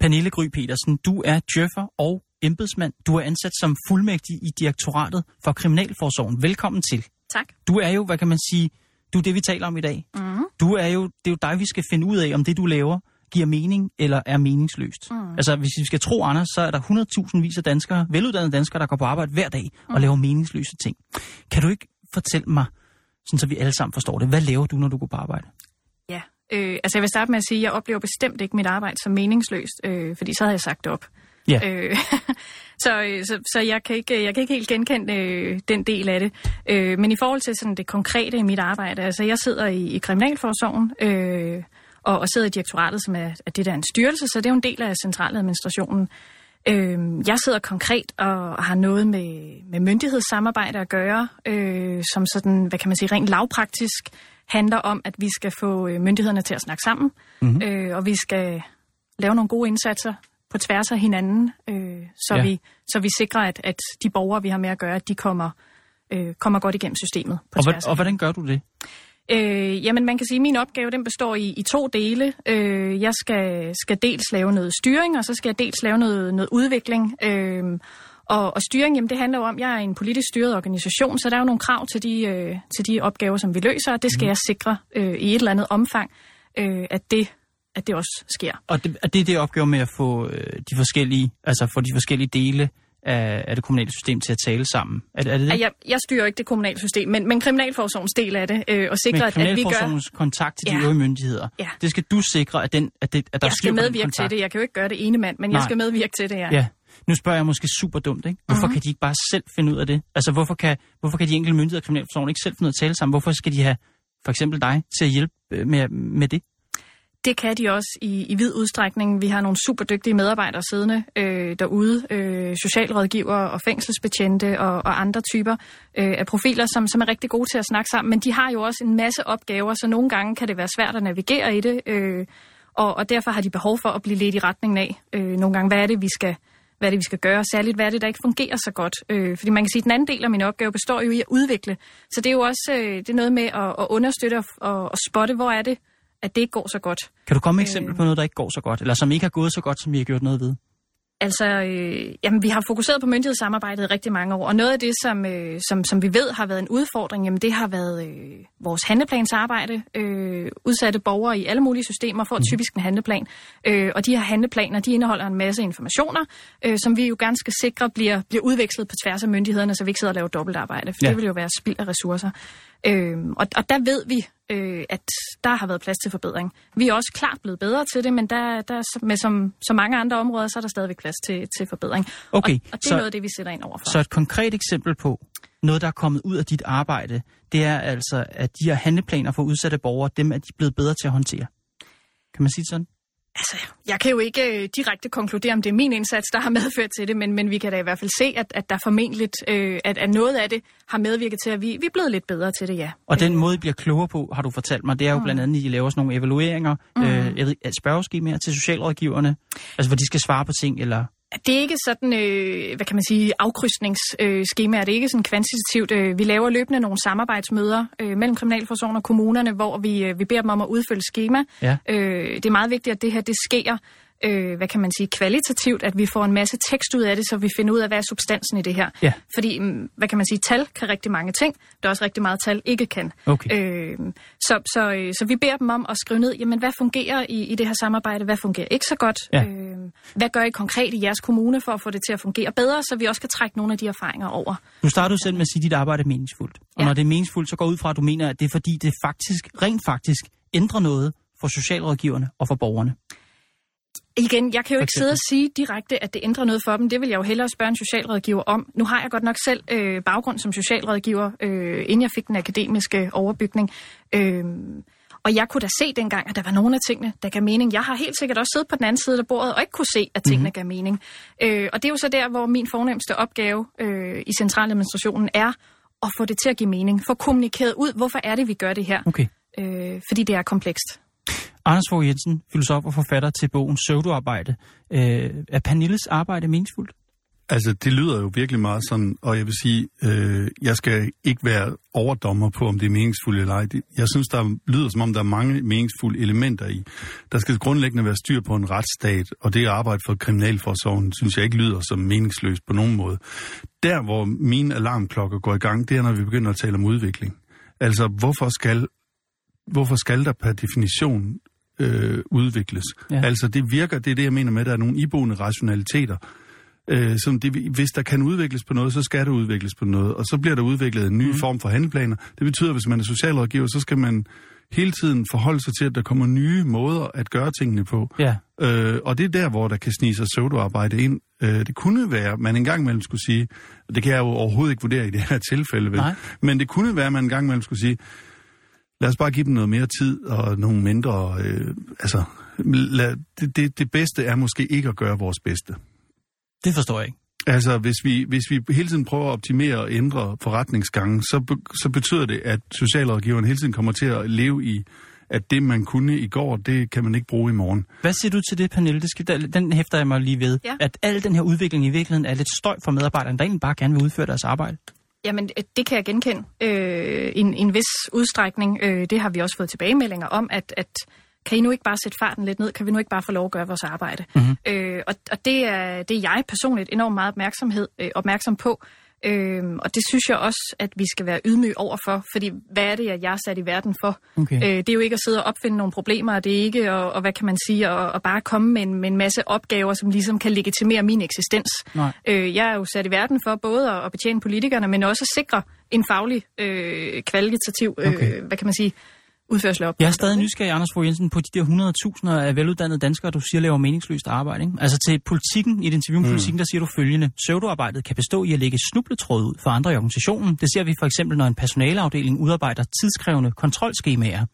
Pernille Gry Petersen, du er djøffer og embedsmand. Du er ansat som fuldmægtig i direktoratet for Kriminalforsorgen. Velkommen til. Tak. Du er jo, hvad kan man sige, du er det, vi taler om i dag. Mm. Du er jo, det er jo dig, vi skal finde ud af, om det, du laver, giver mening eller er meningsløst. Mm. Altså, hvis vi skal tro Anders, så er der 100.000 vis af danskere, veluddannede danskere, der går på arbejde hver dag og Mm. laver meningsløse ting. Kan du ikke fortælle mig, sådan så vi alle sammen forstår det, hvad laver du, når du går på arbejde? Ja, øh, altså jeg vil starte med at sige, at jeg oplever bestemt ikke mit arbejde som meningsløst, øh, fordi så havde jeg sagt op. Ja. Øh, så, øh, så, så jeg, kan ikke, jeg kan ikke helt genkende øh, den del af det. Øh, men i forhold til sådan det konkrete i mit arbejde, altså jeg sidder i, i Kriminalforsorgen, øh, og, og sidder i direktoratet, som er, er det der er en styrelse, så det er jo en del af centraladministrationen. Øh, jeg sidder konkret og har noget med, med myndighedssamarbejde at gøre, øh, som sådan, hvad kan man sige, rent lavpraktisk handler om, at vi skal få øh, myndighederne til at snakke sammen, Mhm. øh, og vi skal lave nogle gode indsatser på tværs af hinanden, øh, så, Ja. vi, så vi sikrer, at, at de borgere, vi har med at gøre, at de kommer, øh, kommer godt igennem systemet på Og, tværs. og hvordan gør du det? Øh, jamen, man kan sige, at min opgave den består i, i to dele. Øh, jeg skal, skal dels lave noget styring, og så skal jeg dels lave noget, noget udvikling. Øh, Og, og styring, jamen det handler jo om, at jeg er en politisk styret organisation, så der er jo nogle krav til de, øh, til de opgaver, som vi løser, og det skal mm. jeg sikre øh, i et eller andet omfang, øh, at det at det også sker. Og det, er det det opgave med at få øh, de forskellige, altså få de forskellige dele af, af det kommunale system til at tale sammen? Er, er det det? Jeg, jeg styrer ikke det kommunale system, men, men kriminalforsorgens del af det, øh, og sikre, at, at vi gør... kontakt til de øvrige myndigheder, ja. det skal du sikre, at, den, at, det, at der Jeg skal medvirke til det. Jeg kan jo ikke gøre det ene mand, men Nej. jeg skal medvirke til det, ja. ja. Nu spørger jeg måske super dumt, ikke? Hvorfor uh-huh. kan de ikke bare selv finde ud af det? Altså, hvorfor kan, hvorfor kan de enkelte myndigheder og kriminalforsorgen ikke selv finde ud af at tale sammen? Hvorfor skal de have for eksempel dig til at hjælpe øh, med, med det? Det kan de også i, i vid udstrækning. Vi har nogle super dygtige medarbejdere siddende øh, derude, øh, socialrådgiver og fængselsbetjente og, og andre typer øh, af profiler, som, som er rigtig gode til at snakke sammen. Men de har jo også en masse opgaver, så nogle gange kan det være svært at navigere i det, øh, og, og derfor har de behov for at blive lidt i retningen af øh, nogle gange, hvad er det, vi skal hvad er det, vi skal gøre, særligt hvad er det, der ikke fungerer så godt. Øh, fordi man kan sige, at den anden del af min opgave består jo i at udvikle. Så det er jo også øh, det er noget med at, at understøtte og, og spotte, hvor er det, at det ikke går så godt. Kan du komme med eksempel på noget, der ikke går så godt, eller som ikke har gået så godt, som vi har gjort noget ved? Altså, øh, jamen, vi har fokuseret på myndighedssamarbejdet i rigtig mange år, og noget af det, som, øh, som, som vi ved har været en udfordring, jamen, det har været øh, vores handleplansarbejde. Øh, udsatte borgere i alle mulige systemer får mm. typisk en handleplan, øh, og de her handleplaner, de indeholder en masse informationer, øh, som vi jo gerne skal sikre bliver, bliver udvekslet på tværs af myndighederne, så vi ikke sidder og laver dobbeltarbejde, for ja. det vil jo være spild af ressourcer. Øh, og, og der ved vi, øh, at der har været plads til forbedring. Vi er også klart blevet bedre til det, men der, der med som, som mange andre områder, så er der stadigvæk plads til, til forbedring. Okay, og, og det er så, noget af det, vi sætter ind overfor. Så et konkret eksempel på noget, der er kommet ud af dit arbejde, det er altså, at de her handleplaner for udsatte borgere, dem er de blevet bedre til at håndtere. Kan man sige sådan? Altså, jeg kan jo ikke øh, direkte konkludere, om det er min indsats, der har medført til det, men, men vi kan da i hvert fald se, at, at der formentlig, øh, at, at noget af det har medvirket til, at vi, vi er blevet lidt bedre til det, ja. Og den måde, I bliver klogere på, har du fortalt mig, det er jo mm. blandt andet, at I laver sådan nogle evalueringer, mm. øh, jeg ved, spørgeskemaer til socialrådgiverne, altså hvor de skal svare på ting, eller det er ikke sådan, øh, hvad kan man sige, afkrydsningsskemaer. Øh, det er ikke sådan kvantitativt. Øh, vi laver løbende nogle samarbejdsmøder øh, mellem kriminalforsorgen og kommunerne, hvor vi, øh, vi beder dem om at udfylde skema. Ja. Øh, det er meget vigtigt, at det her det sker øh, hvad kan man sige, kvalitativt, at vi får en masse tekst ud af det, så vi finder ud af, hvad er substansen i det her. Ja. Fordi, mm, hvad kan man sige, tal kan rigtig mange ting. Der er også rigtig meget tal ikke kan. Okay. Øh, så, så, øh, så vi beder dem om at skrive ned, jamen hvad fungerer i, i det her samarbejde, hvad fungerer ikke så godt? Ja. Øh, hvad gør I konkret i jeres kommune for at få det til at fungere bedre, så vi også kan trække nogle af de erfaringer over? Nu starter du selv med at sige, at dit arbejde er meningsfuldt. Og ja. når det er meningsfuldt, så går ud fra, at du mener, at det er fordi, det faktisk, rent faktisk, ændrer noget for socialrådgiverne og for borgerne. Igen, jeg kan jo ikke sidde og sige direkte, at det ændrer noget for dem. Det vil jeg jo hellere spørge en socialrådgiver om. Nu har jeg godt nok selv øh, baggrund som socialrådgiver, øh, inden jeg fik den akademiske overbygning. Øh, og jeg kunne da se dengang, at der var nogle af tingene, der gav mening. Jeg har helt sikkert også siddet på den anden side af bordet og ikke kunne se, at tingene mm-hmm. gav mening. Øh, og det er jo så der, hvor min fornemmeste opgave øh, i centraladministrationen er at få det til at give mening. Få kommunikeret ud, hvorfor er det, vi gør det her. Okay. Øh, fordi det er komplekst. Anders Fogh Jensen, filosof og forfatter til bogen Søvdoarbejde. Øh, er Pernilles arbejde meningsfuldt? Altså, det lyder jo virkelig meget sådan, og jeg vil sige, øh, jeg skal ikke være overdommer på, om det er meningsfuldt eller ej. Jeg synes, der lyder som om, der er mange meningsfulde elementer i. Der skal grundlæggende være styr på en retsstat, og det arbejde for kriminalforsorgen, synes jeg ikke lyder som meningsløst på nogen måde. Der, hvor mine alarmklokker går i gang, det er, når vi begynder at tale om udvikling. Altså, hvorfor skal, hvorfor skal der per definition øh, udvikles. Ja. Altså det virker, det er det, jeg mener med, at der er nogle iboende rationaliteter. Øh, som det, hvis der kan udvikles på noget, så skal der udvikles på noget. Og så bliver der udviklet en ny mm. form for handleplaner. Det betyder, at hvis man er socialrådgiver, så skal man hele tiden forholde sig til, at der kommer nye måder at gøre tingene på. Ja. Øh, og det er der, hvor der kan snige sig pseudoarbejde ind. Øh, det kunne være, at man engang imellem skulle sige, og det kan jeg jo overhovedet ikke vurdere i det her tilfælde, vel? men det kunne være, at man engang imellem skulle sige, lad os bare give dem noget mere tid og nogle mindre... Øh, altså, lad, det, det, det bedste er måske ikke at gøre vores bedste. Det forstår jeg ikke. Altså, hvis vi, hvis vi hele tiden prøver at optimere og ændre forretningsgangen, så, be, så betyder det, at socialrådgiveren hele tiden kommer til at leve i, at det, man kunne i går, det kan man ikke bruge i morgen. Hvad siger du til det, Pernille? Det skal, den hæfter jeg mig lige ved. Ja. At al den her udvikling i virkeligheden er lidt støj for medarbejderne, der egentlig bare gerne vil udføre deres arbejde. Jamen, øh, det kan jeg genkende øh, i en, en vis udstrækning. Øh, det har vi også fået tilbagemeldinger om, at, at kan I nu ikke bare sætte farten lidt ned? Kan vi nu ikke bare få lov at gøre vores arbejde? Mhm. Øh, og og det, er, det er jeg personligt enormt meget opmærksomhed, øh, opmærksom på. Øhm, og det synes jeg også, at vi skal være ydmyge overfor, fordi hvad er det, jeg er sat i verden for? Okay. Øh, det er jo ikke at sidde og opfinde nogle problemer, og det er ikke at, og hvad kan man sige, at, bare komme med en, med en masse opgaver, som ligesom kan legitimere min eksistens. Nej. Øh, jeg er jo sat i verden for både at, at betjene politikerne, men også at sikre en faglig, øh, kvalitativ, øh, Okay. hvad kan man sige, udførsel af Jeg er stadig nysgerrig, Anders Fogh Jensen, på de der 100.000 af veluddannede danskere, du siger laver meningsløst arbejde. Ikke? Altså til politikken, i et interview med Mm. politikken, der siger du følgende. Pseudoarbejdet kan bestå i at lægge snubletråd ud for andre i organisationen. Det ser vi for eksempel, når en personaleafdeling udarbejder tidskrævende kontrolskemaer,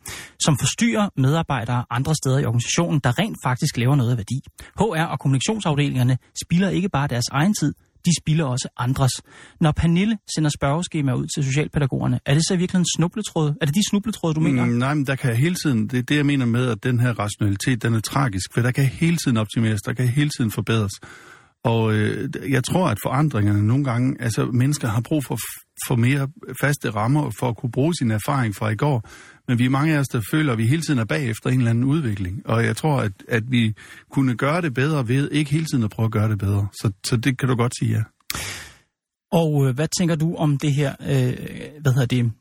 som forstyrrer medarbejdere andre steder i organisationen, der rent faktisk laver noget af værdi. HR og kommunikationsafdelingerne spilder ikke bare deres egen tid, de spilder også andres. Når Pernille sender spørgeskemaer ud til socialpædagogerne, er det så virkelig en snubletråd? Er det de snubletråde, du mener? Mm, nej, men der kan hele tiden, det er det, jeg mener med, at den her rationalitet, den er tragisk, for der kan hele tiden optimeres, der kan hele tiden forbedres. Og øh, jeg tror, at forandringerne nogle gange, altså mennesker har brug for, for mere faste rammer for at kunne bruge sin erfaring fra i går. Men vi er mange af os, der føler, at vi hele tiden er bagefter en eller anden udvikling. Og jeg tror, at, at vi kunne gøre det bedre ved ikke hele tiden at prøve at gøre det bedre. Så, så det kan du godt sige, ja. Og øh, hvad tænker du om det her, øh, hvad hedder det,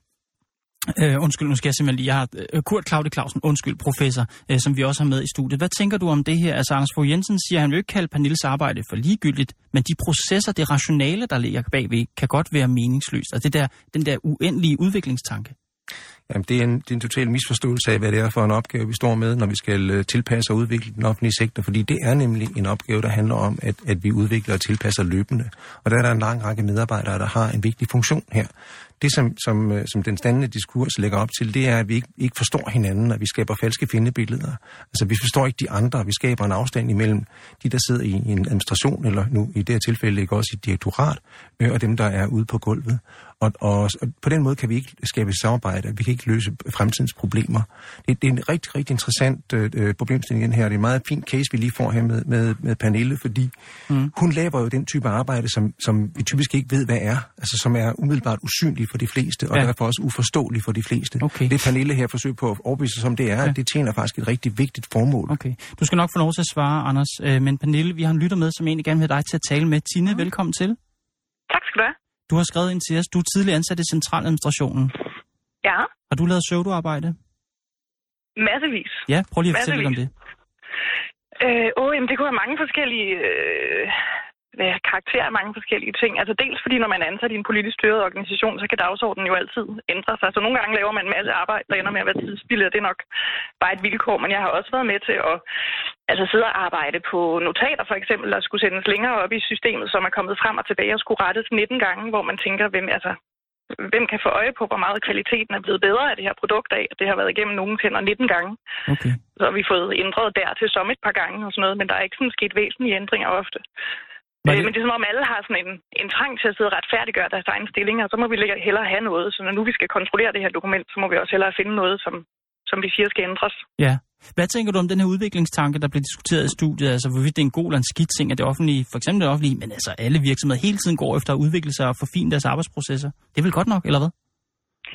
øh, undskyld, nu skal jeg simpelthen lige, jeg har øh, Kurt Claude Clausen, undskyld, professor, øh, som vi også har med i studiet. Hvad tænker du om det her? Altså Anders Fogh Jensen siger, at han vil ikke kalde Pernilles arbejde for ligegyldigt, men de processer, det rationale, der ligger bagved, kan godt være meningsløst. Altså det der, den der uendelige udviklingstanke. Jamen, det er, en, det er en total misforståelse af, hvad det er for en opgave, vi står med, når vi skal øh, tilpasse og udvikle den offentlige sektor, fordi det er nemlig en opgave, der handler om, at, at vi udvikler og tilpasser løbende. Og der er der en lang række medarbejdere, der har en vigtig funktion her. Det, som, som, øh, som den standende diskurs lægger op til, det er, at vi ikke, ikke forstår hinanden, og vi skaber falske findebilleder. Altså, vi forstår ikke de andre, vi skaber en afstand imellem de, der sidder i en administration, eller nu i det her tilfælde ikke også i et direktorat, øh, og dem, der er ude på gulvet. Og, og, og på den måde kan vi ikke skabe samarbejde, vi kan ikke løse fremtidens problemer. Det, det er en rigtig, rigtig interessant øh, øh, problemstilling den her. Det er en meget fin case, vi lige får her med, med, med Pernille, fordi mm. hun laver jo den type arbejde, som, som vi typisk ikke ved, hvad er. Altså som er umiddelbart usynlig for de fleste, og Ja. derfor også uforståelig for de fleste. Okay. Det Pernille her forsøger på at overbevise os om, det er, ja. at det tjener faktisk et rigtig vigtigt formål. Okay. Du skal nok få lov til at svare, Anders. Øh, men Pernille, vi har en lytter med, som egentlig gerne vil have dig til at tale med. Tine, velkommen til. Du har skrevet ind til os, du er tidligere ansat i centraladministrationen. Ja, Har du lavet pseudoarbejde? massevis. Ja, prøv lige at fortælle lidt om det. Øh, åh, jamen, det kunne være mange forskellige øh, hvad, karakterer, mange forskellige ting. Altså dels fordi, når man er ansat i en politisk styret organisation, så kan dagsordenen jo altid ændre sig. Så nogle gange laver man en masse arbejde, der ender med at være tidsspillet, og det er nok bare et vilkår. Men jeg har også været med til at altså, sidde og arbejde på notater, for eksempel, der skulle sendes længere op i systemet, som er kommet frem og tilbage og skulle rettes 19 gange, hvor man tænker, hvem, altså, hvem kan få øje på, hvor meget kvaliteten er blevet bedre af det her produkt af, at det har været igennem nogen hænder 19 gange. Okay. Så har vi fået ændret dertil som et par gange og sådan noget, men der er ikke sådan sket væsentlige ændringer ofte. Øh, det- men det er som om alle har sådan en, en trang til at sidde og retfærdiggøre deres egen stilling, og så må vi hellere have noget. Så når nu vi skal kontrollere det her dokument, så må vi også hellere finde noget, som, som vi siger skal ændres. Ja. Hvad tænker du om den her udviklingstanke, der bliver diskuteret i studiet? Altså, hvorvidt det er en god eller en skidt ting, at det offentlige, for eksempel det offentlige, men altså alle virksomheder hele tiden går efter at udvikle sig og forfine deres arbejdsprocesser. Det er vel godt nok, eller hvad?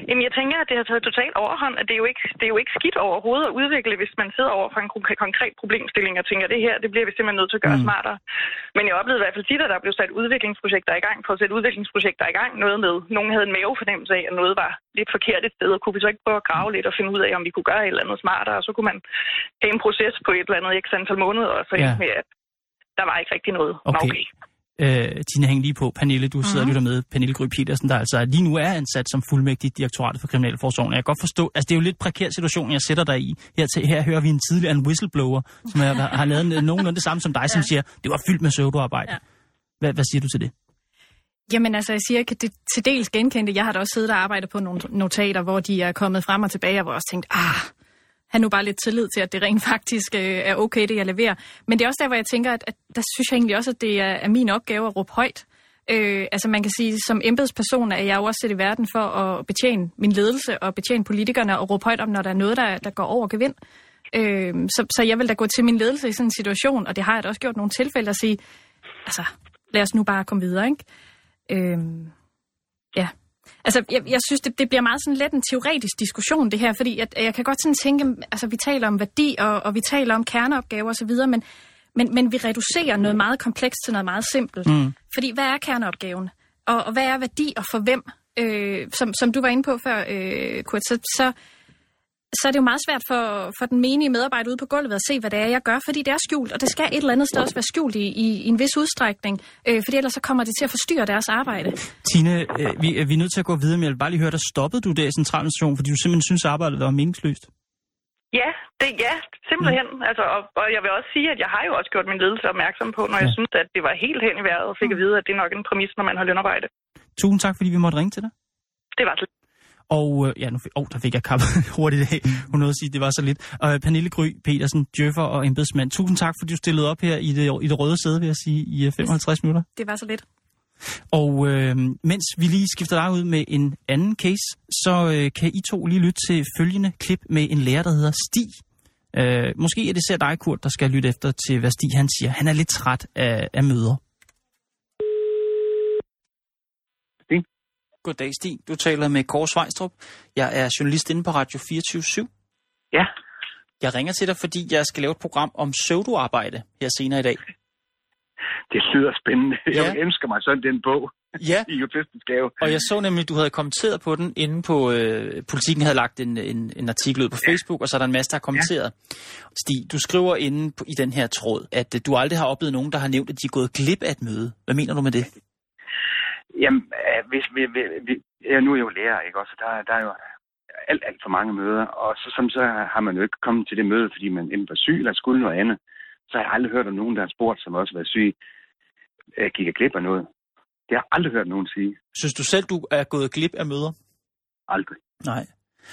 Jamen, jeg tænker, at det har taget totalt overhånd, at det er jo ikke, det er jo ikke skidt overhovedet at udvikle, hvis man sidder over for en konk- konkret problemstilling og tænker, det her, det bliver vi simpelthen nødt til at gøre Mm. smartere. Men jeg oplevede i hvert fald tit, at der blev sat udviklingsprojekter i gang for at sætte udviklingsprojekter i gang. Noget med, nogen havde en mavefornemmelse af, at noget var lidt forkert et sted, og kunne vi så ikke prøve at grave lidt og finde ud af, om vi kunne gøre et eller andet smartere, og så kunne man have en proces på et eller andet x antal måneder, og så Ja. med, at der var ikke rigtig noget. Nå, Okay. Øh, Tina, hæng lige på. Pernille, du sidder og lytter med. Pernille Gry Petersen, der altså lige nu er ansat som fuldmægtig i direktoratet for Kriminalforsorgen. Jeg kan godt forstå, altså det er jo lidt prekær situation, jeg sætter dig i. Her, til, her hører vi en tidligere en whistleblower, som er, har lavet en- nogenlunde det samme som dig, som siger, det var fyldt med pseudoarbejde. Ja. Hvad, hvad siger du til det? Jamen altså, jeg siger, kan det til dels genkende det. Jeg har da også siddet og arbejdet på nogle notater, hvor de er kommet frem og tilbage, og hvor jeg også tænkt, ah, have nu bare lidt tillid til, at det rent faktisk øh, er okay, det jeg leverer. Men det er også der, hvor jeg tænker, at, at der synes jeg egentlig også, at det er, er min opgave at råbe højt. Øh, altså man kan sige, som embedsperson er jeg jo også sat i verden for at betjene min ledelse og betjene politikerne og råbe højt om, når der er noget, der, der går over gevind. Øh, så, så jeg vil da gå til min ledelse i sådan en situation, og det har jeg da også gjort nogle tilfælde at sige, altså lad os nu bare komme videre, ikke? Øh, ja. Altså, jeg, jeg synes, det, det bliver meget sådan let en teoretisk diskussion, det her, fordi jeg, jeg kan godt sådan tænke, altså, vi taler om værdi, og, og vi taler om kerneopgaver osv., men, men, men vi reducerer noget meget komplekst til noget meget simpelt. Mm. Fordi, hvad er kerneopgaven? Og, og hvad er værdi, og for hvem? Øh, som, som du var inde på før, øh, Kurt, så, så, så er det jo meget svært for, for den menige medarbejder ude på gulvet at se, hvad det er, jeg gør, fordi det er skjult, og det skal et eller andet sted også være skjult i, i, i en vis udstrækning, øh, fordi ellers så kommer det til at forstyrre deres arbejde. Tine, øh, vi, vi er nødt til at gå videre, men jeg vil bare lige høre, der stoppede du der i centraladministrationen, fordi du simpelthen synes, at arbejdet var meningsløst. Ja, det, ja, simpelthen. Mm. Altså, og, og jeg vil også sige, at jeg har jo også gjort min ledelse opmærksom på, når ja. jeg synes, at det var helt hen i vejret, og fik at vide, at det er nok en præmis, når man har lønarbejde. Tusind tak, fordi vi måtte ringe til dig. Det var så Og øh, ja, nu, oh, der fik jeg kappet hurtigt af. Hun nåede at sige, det var så lidt. Og Pernille Gry Petersen, djøffer og embedsmand. Tusind tak, fordi du stillede op her i det, i det røde sæde, vil jeg sige, i øh, 55 minutter. Det var så lidt. Og øh, mens vi lige skifter dig ud med en anden case, så øh, kan I to lige lytte til følgende klip med en lærer, der hedder Stig. Øh, måske er det især dig, Kurt, der skal lytte efter til, hvad Stig han siger. Han er lidt træt af, af møder. Stig? Goddag, Stig. Du taler med Kåre Svejstrup. Jeg er journalist inde på Radio 24 /7. Ja. Jeg ringer til dig, fordi jeg skal lave et program om pseudoarbejde her senere i dag. Det lyder spændende. Ja. Jeg ønsker mig sådan den bog Ja. i gave. Og jeg så nemlig, at du havde kommenteret på den inde på øh, Politikken havde lagt en, en, en artikel ud på Facebook, og så er der en masse, der har kommenteret. Ja. Stig, du skriver inde på, i den her tråd, at øh, du aldrig har oplevet nogen, der har nævnt, at de er gået glip af et møde. Hvad mener du med det? Jamen, øh, hvis vi, vi, vi, ja, nu er jeg jo lærer, ikke også? Der, der er jo alt, alt for mange møder, og så, som så har man jo ikke kommet til det møde, fordi man enten var syg eller skulle noget andet. Så har jeg aldrig hørt om nogen, der har spurgt, som også været syg, øh, gik jeg glip af noget. Det har jeg aldrig hørt nogen sige. Synes du selv, du er gået glip af møder? Aldrig. Nej.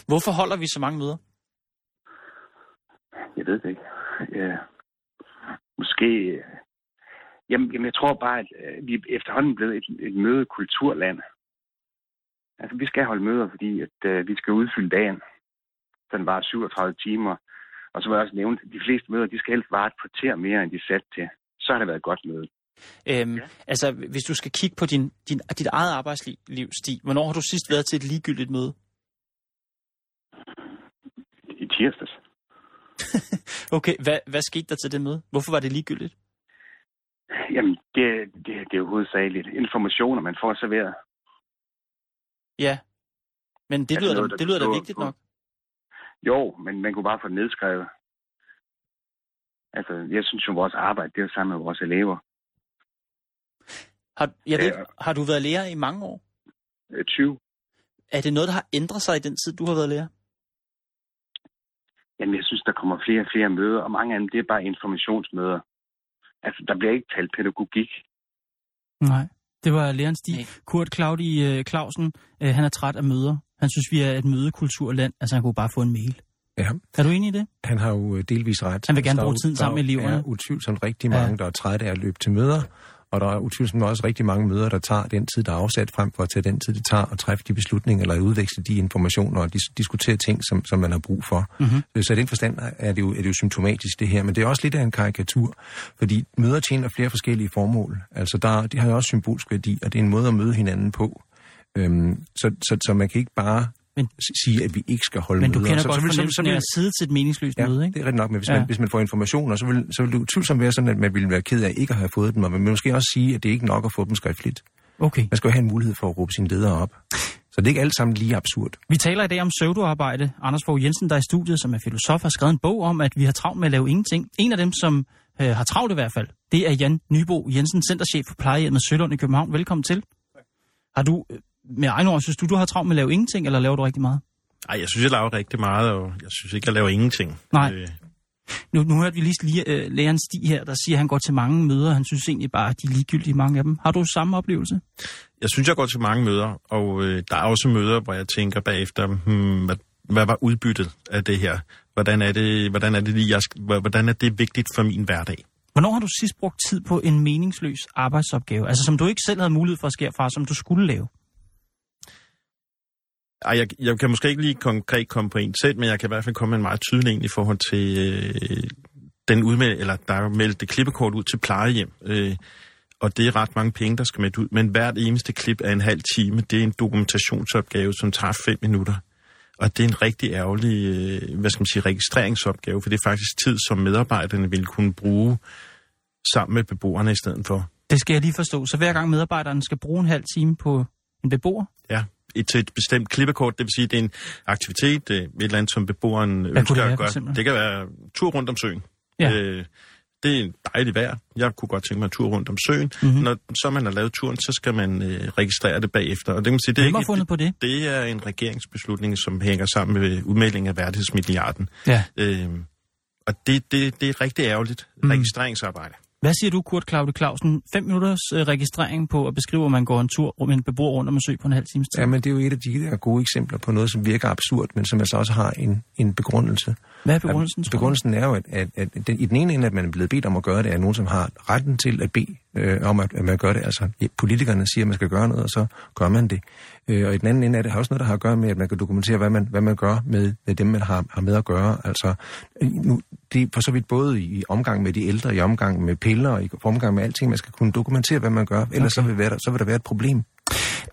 Hvorfor holder vi så mange møder? Jeg ved det ikke. Ja. Måske... Jamen, jamen, jeg tror bare, at øh, vi er efterhånden blevet et, et mødekulturland. Altså, vi skal holde møder, fordi at, øh, vi skal udfylde dagen. Den var 37 timer. Og så var jeg også nævnt, at de fleste møder, de skal helst vare et kvarter mere, end de er sat til. Så har det været et godt møde. Øhm, ja. Altså, hvis du skal kigge på din, din, dit eget arbejdsliv, Stig, hvornår har du sidst været til et ligegyldigt møde? I tirsdags. Okay, hvad, hvad skete der til det møde? Hvorfor var det ligegyldigt? Jamen, det, det, det er jo hovedsageligt informationer, man får serveret. Ja. Men det lyder, noget, da, det lyder da vigtigt nok. Jo, men man kunne bare få det nedskrevet. Altså, jeg synes jo, vores arbejde, det er jo sammen med vores elever. Har, jeg ved, Ja. har du været lærer i mange år? Øh, 20. Er det noget, der har ændret sig i den tid, du har været lærer? Jamen, jeg synes, der kommer flere og flere møder, og mange af dem, det er bare informationsmøder. Altså, der bliver ikke talt pædagogik. Nej. Det var læreren Stig. Kurt Claudi øh, Clausen, øh, han er træt af møder. Han synes, vi er et mødekulturland. Altså, han kunne bare få en mail. Ja. Er du enig i det? Han har jo øh, delvis ret. Han vil gerne er bruge tiden sammen med eleverne. Der er utvivlsomt rigtig mange, Ja. der er trætte af at løbe til møder, og der er utvivlsomt også rigtig mange møder, der tager den tid, der er afsat, frem for at tage den tid, det tager at træffe de beslutninger, eller udveksle de informationer og dis- diskutere ting, som, som man har brug for. Mhm. Så i den forstand er det, jo, er det jo symptomatisk, det her. Men det er også lidt af en karikatur, fordi møder tjener flere forskellige formål. Altså, der, de har jo også symbolsk værdi, og det er en måde at møde hinanden på. Øhm, så, så, så man kan ikke bare men, sige, at vi ikke skal holde Men du møder. kender så, godt vil- fornemmelsen af at sidde til et meningsløst ja, møde, ikke? det er rigtigt nok, men hvis, Ja. man, hvis man får informationer, så vil, så vil det utvivlsomt være sådan, at man ville være ked af ikke at have fået dem, og man vil måske også sige, at det er ikke nok at få dem skriftligt. Okay. Man skal jo have en mulighed for at råbe sine ledere op. Så det er ikke alt sammen lige absurd. Vi taler i dag om pseudoarbejde. Anders Fogh Jensen, der er i studiet, som er filosof, har skrevet en bog om, at vi har travlt med at lave ingenting. En af dem, som øh, har travlt i hvert fald, det er Jan Nybo Jensen, centerchef for plejehjemmet Sølund i København. Velkommen til. Har du, øh, med egen ord, synes du, du har travlt med at lave ingenting, eller laver du rigtig meget? Ej, jeg synes, jeg laver rigtig meget, og jeg synes ikke, jeg laver ingenting. Nej. Øh, Nu, nu hørte vi lige, lige øh, læreren Stig her, der siger, at han går til mange møder. Han synes egentlig bare, at de er ligegyldige, mange af dem. Har du samme oplevelse? jeg synes, jeg går til mange møder, og øh, der er også møder, hvor jeg tænker bagefter, hmm, hvad, hvad var udbyttet af det her? Hvordan er det, hvordan er det, lige, jeg, hvordan er det vigtigt for min hverdag? Hvornår har du sidst brugt tid på en meningsløs arbejdsopgave? Altså som du ikke selv havde mulighed for at skære fra, som du skulle lave? Ej, jeg, jeg kan måske ikke lige konkret komme på en selv, men jeg kan i hvert fald komme med en meget tydelig en i forhold til øh, den udmeld, eller der er meldt det klippekort ud til plejehjem. Øh, og det er ret mange penge, der skal med ud. Men hvert eneste klip er en halv time. Det er en dokumentationsopgave, som tager fem minutter. Og det er en rigtig ærgerlig, øh, hvad skal man sige, registreringsopgave, for det er faktisk tid, som medarbejderne vil kunne bruge sammen med beboerne i stedet for. Det skal jeg lige forstå. Så hver gang medarbejderne skal bruge en halv time på en beboer? Ja, et, til et bestemt klippekort, det vil sige, det er en aktivitet, er et eller andet, som beboeren Hvad ønsker at gøre. eksempel? Det kan være tur rundt om søen. Ja. Øh, det er dejligt vejr. Jeg kunne godt tænke mig en tur rundt om søen. Mhm. Mm-hmm. Når så man har lavet turen, så skal man øh, registrere det bagefter. Og det kan man sige, det er ikke, fundet på det? Det er en regeringsbeslutning, som hænger sammen med udmeldingen af værdighedsmilliarden. Ja. Øh, og det, det, det er rigtig ærgerligt. Mm. Registreringsarbejde. Hvad siger du, Kurt Claude Clausen? 5 minutters øh, registrering på at beskrive, at man går en tur med en beboer rundt om en sø på en halv times tid. Ja, men det er jo et af de der gode eksempler på noget, som virker absurd, men som altså også har en, en begrundelse. Hvad er begrundelsen, At, begrundelsen er jo, at, at, at den, i den ene ende, at man er blevet bedt om at gøre det, er nogen, som har retten til at bede øh, om, at, at man gør det. Altså, ja, politikerne siger, at man skal gøre noget, og så gør man det. Øh, og i den anden ende er det har også noget, der har at gøre med, at man kan dokumentere, hvad man, hvad man gør med, med dem, man har, har med at gøre. Altså, nu, det er for så vidt både i omgang med de ældre, i omgang med piller, og i omgang med alting. Man skal kunne dokumentere, hvad man gør, ellers okay. så, vil være der, så vil der være et problem.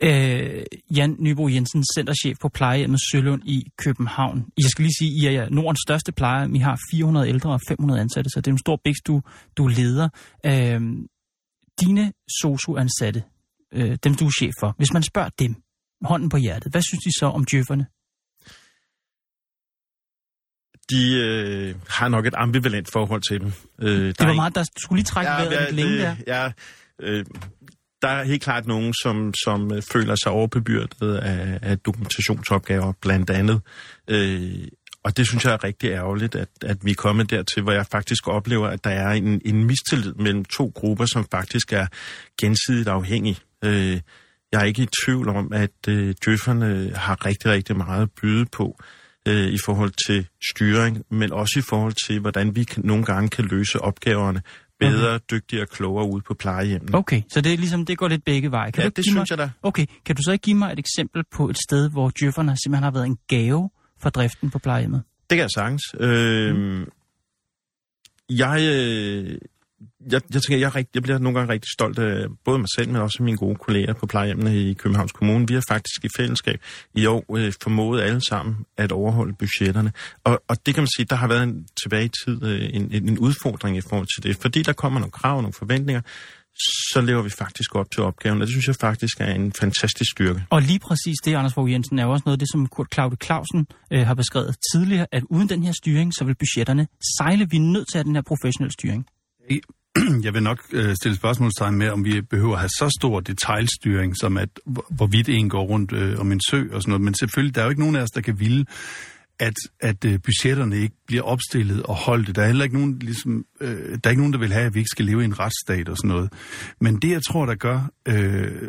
Øh, Jan Nybo Jensen, centerchef på plejehjemmet Sølund i København. Jeg skal lige sige, I er Nordens største plejehjem. I har 400 ældre og 500 ansatte, så det er en stor bækst, du, du leder. Øh, dine sosu-ansatte, øh, dem du er chef for, hvis man spørger dem, hånden på hjertet, hvad synes de så om djøfferne? De øh, har nok et ambivalent forhold til dem. Øh, Det var meget, der skulle lige trække ja, vejret lidt længe der. Ja, øh, der er helt klart nogen, som, som øh, føler sig overbebyrdet af, af dokumentationsopgaver, blandt andet. Øh, og det synes jeg er rigtig ærgerligt, at, at vi er kommet dertil, hvor jeg faktisk oplever, at der er en, en mistillid mellem to grupper, som faktisk er gensidigt afhængige. Øh, jeg er ikke i tvivl om, at øh, djøfferne har rigtig, rigtig meget at byde på øh, i forhold til styring, men også i forhold til, hvordan vi nogle gange kan løse opgaverne bedre, okay. dygtigere og klogere ude på plejehjemmene. Okay, så det er ligesom, det går lidt begge veje. Kan Ja, du det synes mig, jeg da. Okay, kan du så ikke give mig et eksempel på et sted, hvor djøfferne simpelthen har været en gave for driften på plejehjemmet? Det kan jeg sagtens. Øh, mm. Jeg, øh, jeg, jeg tænker, jeg, er rigtig, jeg bliver nogle gange rigtig stolt af både mig selv, men også af mine gode kolleger på plejehjemmene i Københavns Kommune. Vi har faktisk i fællesskab i år øh, formået alle sammen at overholde budgetterne. Og, og det kan man sige, der har været en, tilbage i tid øh, en, en, en udfordring i forhold til det. Fordi der kommer nogle krav og nogle forventninger, så lever vi faktisk op til opgaven, og det synes jeg faktisk er en fantastisk styrke. Og lige præcis det, Anders Fogh Jensen, er jo også noget af det, som Kurt Claude Clausen øh, har beskrevet tidligere, at uden den her styring, så vil budgetterne sejle. Vi er nødt til at have den her professionelle styring. Jeg vil nok øh, stille spørgsmålstegn med, om vi behøver at have så stor detaljstyring, som at hvor- hvorvidt en går rundt øh, om en sø og sådan noget. Men selvfølgelig, der er jo ikke nogen af os, der kan ville, at, at øh, budgetterne ikke bliver opstillet og holdt. Der er heller ikke nogen, ligesom, øh, der er ikke nogen, der vil have, at vi ikke skal leve i en retsstat og sådan noget. Men det, jeg tror, der gør øh,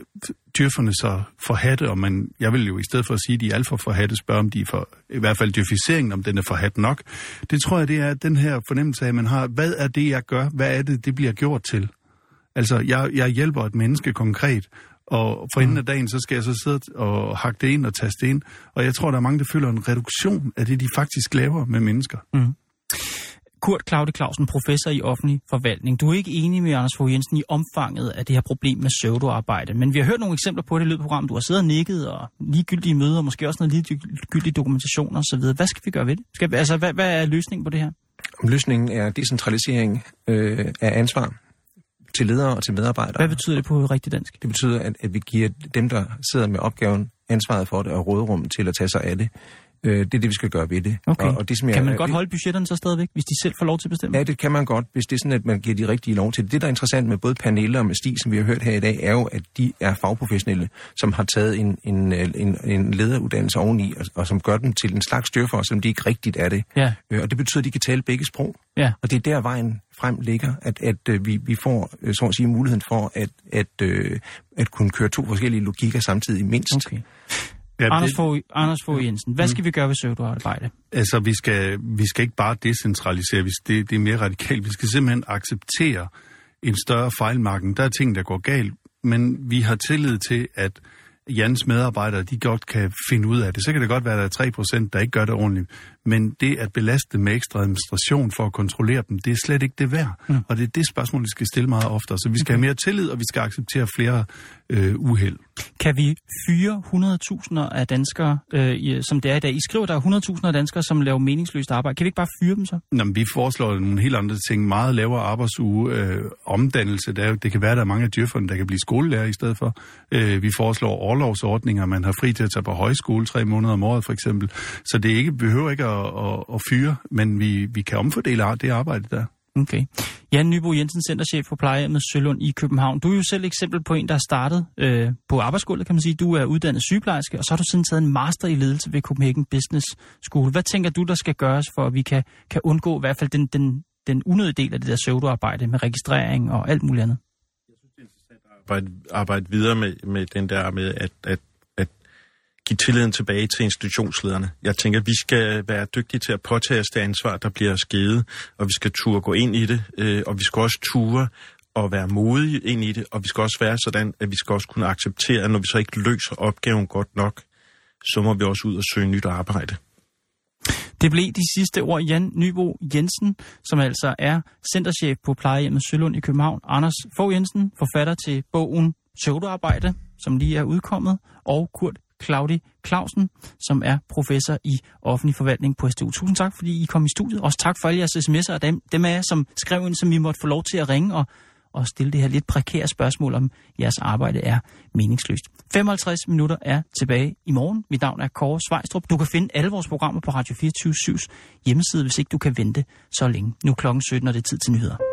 dyrferne så forhatte, og man, jeg vil jo i stedet for at sige, at de er alt for forhatte, spørge om de er for, i hvert fald dyrficeringen, om den er forhat nok. Det tror jeg, det er den her fornemmelse af, at man har, hvad er det, jeg gør? Hvad er det, det bliver gjort til? Altså, jeg, jeg hjælper et menneske konkret, og for enden af dagen, så skal jeg så sidde og hakke det ind og taste ind. Og jeg tror, der er mange, der føler en reduktion af det, de faktisk laver med mennesker. Mm. Kurt Claude Clausen, professor i offentlig forvaltning. Du er ikke enig med Anders Fogh Jensen i omfanget af det her problem med pseudoarbejde, men vi har hørt nogle eksempler på det i løbet af programmet. Du har siddet og nikket, og ligegyldige møder, og måske også noget ligegyldig dokumentation osv. Hvad skal vi gøre ved det? Skal, vi- altså, hvad, hvad er løsningen på det her? Løsningen er decentralisering øh, af ansvar til ledere og til medarbejdere. Hvad betyder det på rigtig dansk? Det betyder, at, at vi giver dem, der sidder med opgaven, ansvaret for det og rådrum til at tage sig af det. Øh, det er det, vi skal gøre ved det. Okay. Og, og det, som jeg, kan man godt holde budgetterne så stadigvæk, hvis de selv får lov til at bestemme? Ja, det kan man godt, hvis det er sådan, at man giver de rigtige lov til det. Det, der er interessant med både Pernille og med Stig, som vi har hørt her i dag, er jo, at de er fagprofessionelle, som har taget en, en, en, en lederuddannelse oveni, og, og som gør dem til en slags styrfor, selvom de ikke rigtigt er det. Ja. Øh, og det betyder, at de kan tale begge sprog. Ja. Og det er der vejen frem ligger, at, at øh, vi, vi får øh, så at sige, muligheden for at, at, øh, at kunne køre to forskellige logikker samtidig mindst. Okay. Ja, Anders, det- Fogh, Anders Fogh Jensen, hvad skal vi gøre ved pseudoarbejde? Altså, vi skal, vi skal ikke bare decentralisere, vi- det, det er mere radikalt. Vi skal simpelthen acceptere en større fejlmarken. Der er ting, der går galt, men vi har tillid til, at Jans medarbejdere, de godt kan finde ud af det. Så kan det godt være, at der er 3%, der ikke gør det ordentligt. Men det at belaste dem med ekstra administration for at kontrollere dem, det er slet ikke det værd. Mm. Og det er det spørgsmål, vi skal stille meget oftere. Så vi skal have mere tillid, og vi skal acceptere flere øh, uheld. Kan vi fyre 100.000 af danskere, øh, som det er i dag? I skriver, der er 100.000 af danskere, som laver meningsløst arbejde. Kan vi ikke bare fyre dem så? Nå, men vi foreslår nogle helt andre ting. Meget lavere arbejdsuge, øh, omdannelse. Der, det kan være, der er mange af djøfferne, der kan blive skolelærer i stedet for. Øh, vi foreslår overlovsordninger. Man har fri til at tage på højskole tre måneder om året, for eksempel. Så det ikke, behøver ikke at, at, at fyre, men vi, vi kan omfordele det arbejde der. Okay. Jan Nybo Jensen, centerchef på plejehjemmet Sølund i København. Du er jo selv eksempel på en, der er startet øh, på arbejdsgulvet, kan man sige. Du er uddannet sygeplejerske, og så har du siden taget en master i ledelse ved Copenhagen Business School. Hvad tænker du, der skal gøres, for at vi kan, kan undgå i hvert fald den, den, den unødige del af det der pseudoarbejde med registrering og alt muligt andet? Jeg synes, det er interessant at arbejde, arbejde videre med, med den der med, at, at give tilliden tilbage til institutionslederne. Jeg tænker, at vi skal være dygtige til at påtage os det ansvar, der bliver skedet, og vi skal turde gå ind i det, øh, og vi skal også ture og være modige ind i det, og vi skal også være sådan, at vi skal også kunne acceptere, at når vi så ikke løser opgaven godt nok, så må vi også ud og søge nyt arbejde. Det blev de sidste ord Jan Nybo Jensen, som altså er centerchef på plejehjemmet Sølund i København. Anders Fogh Jensen, forfatter til bogen Søvdearbejde, som lige er udkommet, og Kurt Claudi Clausen, som er professor i offentlig forvaltning på STU. Tusind tak, fordi I kom i studiet. Også tak for alle jeres sms'er og dem, dem af jer, som skrev ind, som vi måtte få lov til at ringe og, og stille det her lidt prekære spørgsmål, om jeres arbejde er meningsløst. 55 minutter er tilbage i morgen. Mit navn er Kåre Svejstrup. Du kan finde alle vores programmer på Radio 24 hjemmeside, hvis ikke du kan vente så længe. Nu er klokken 17, og det er tid til nyheder.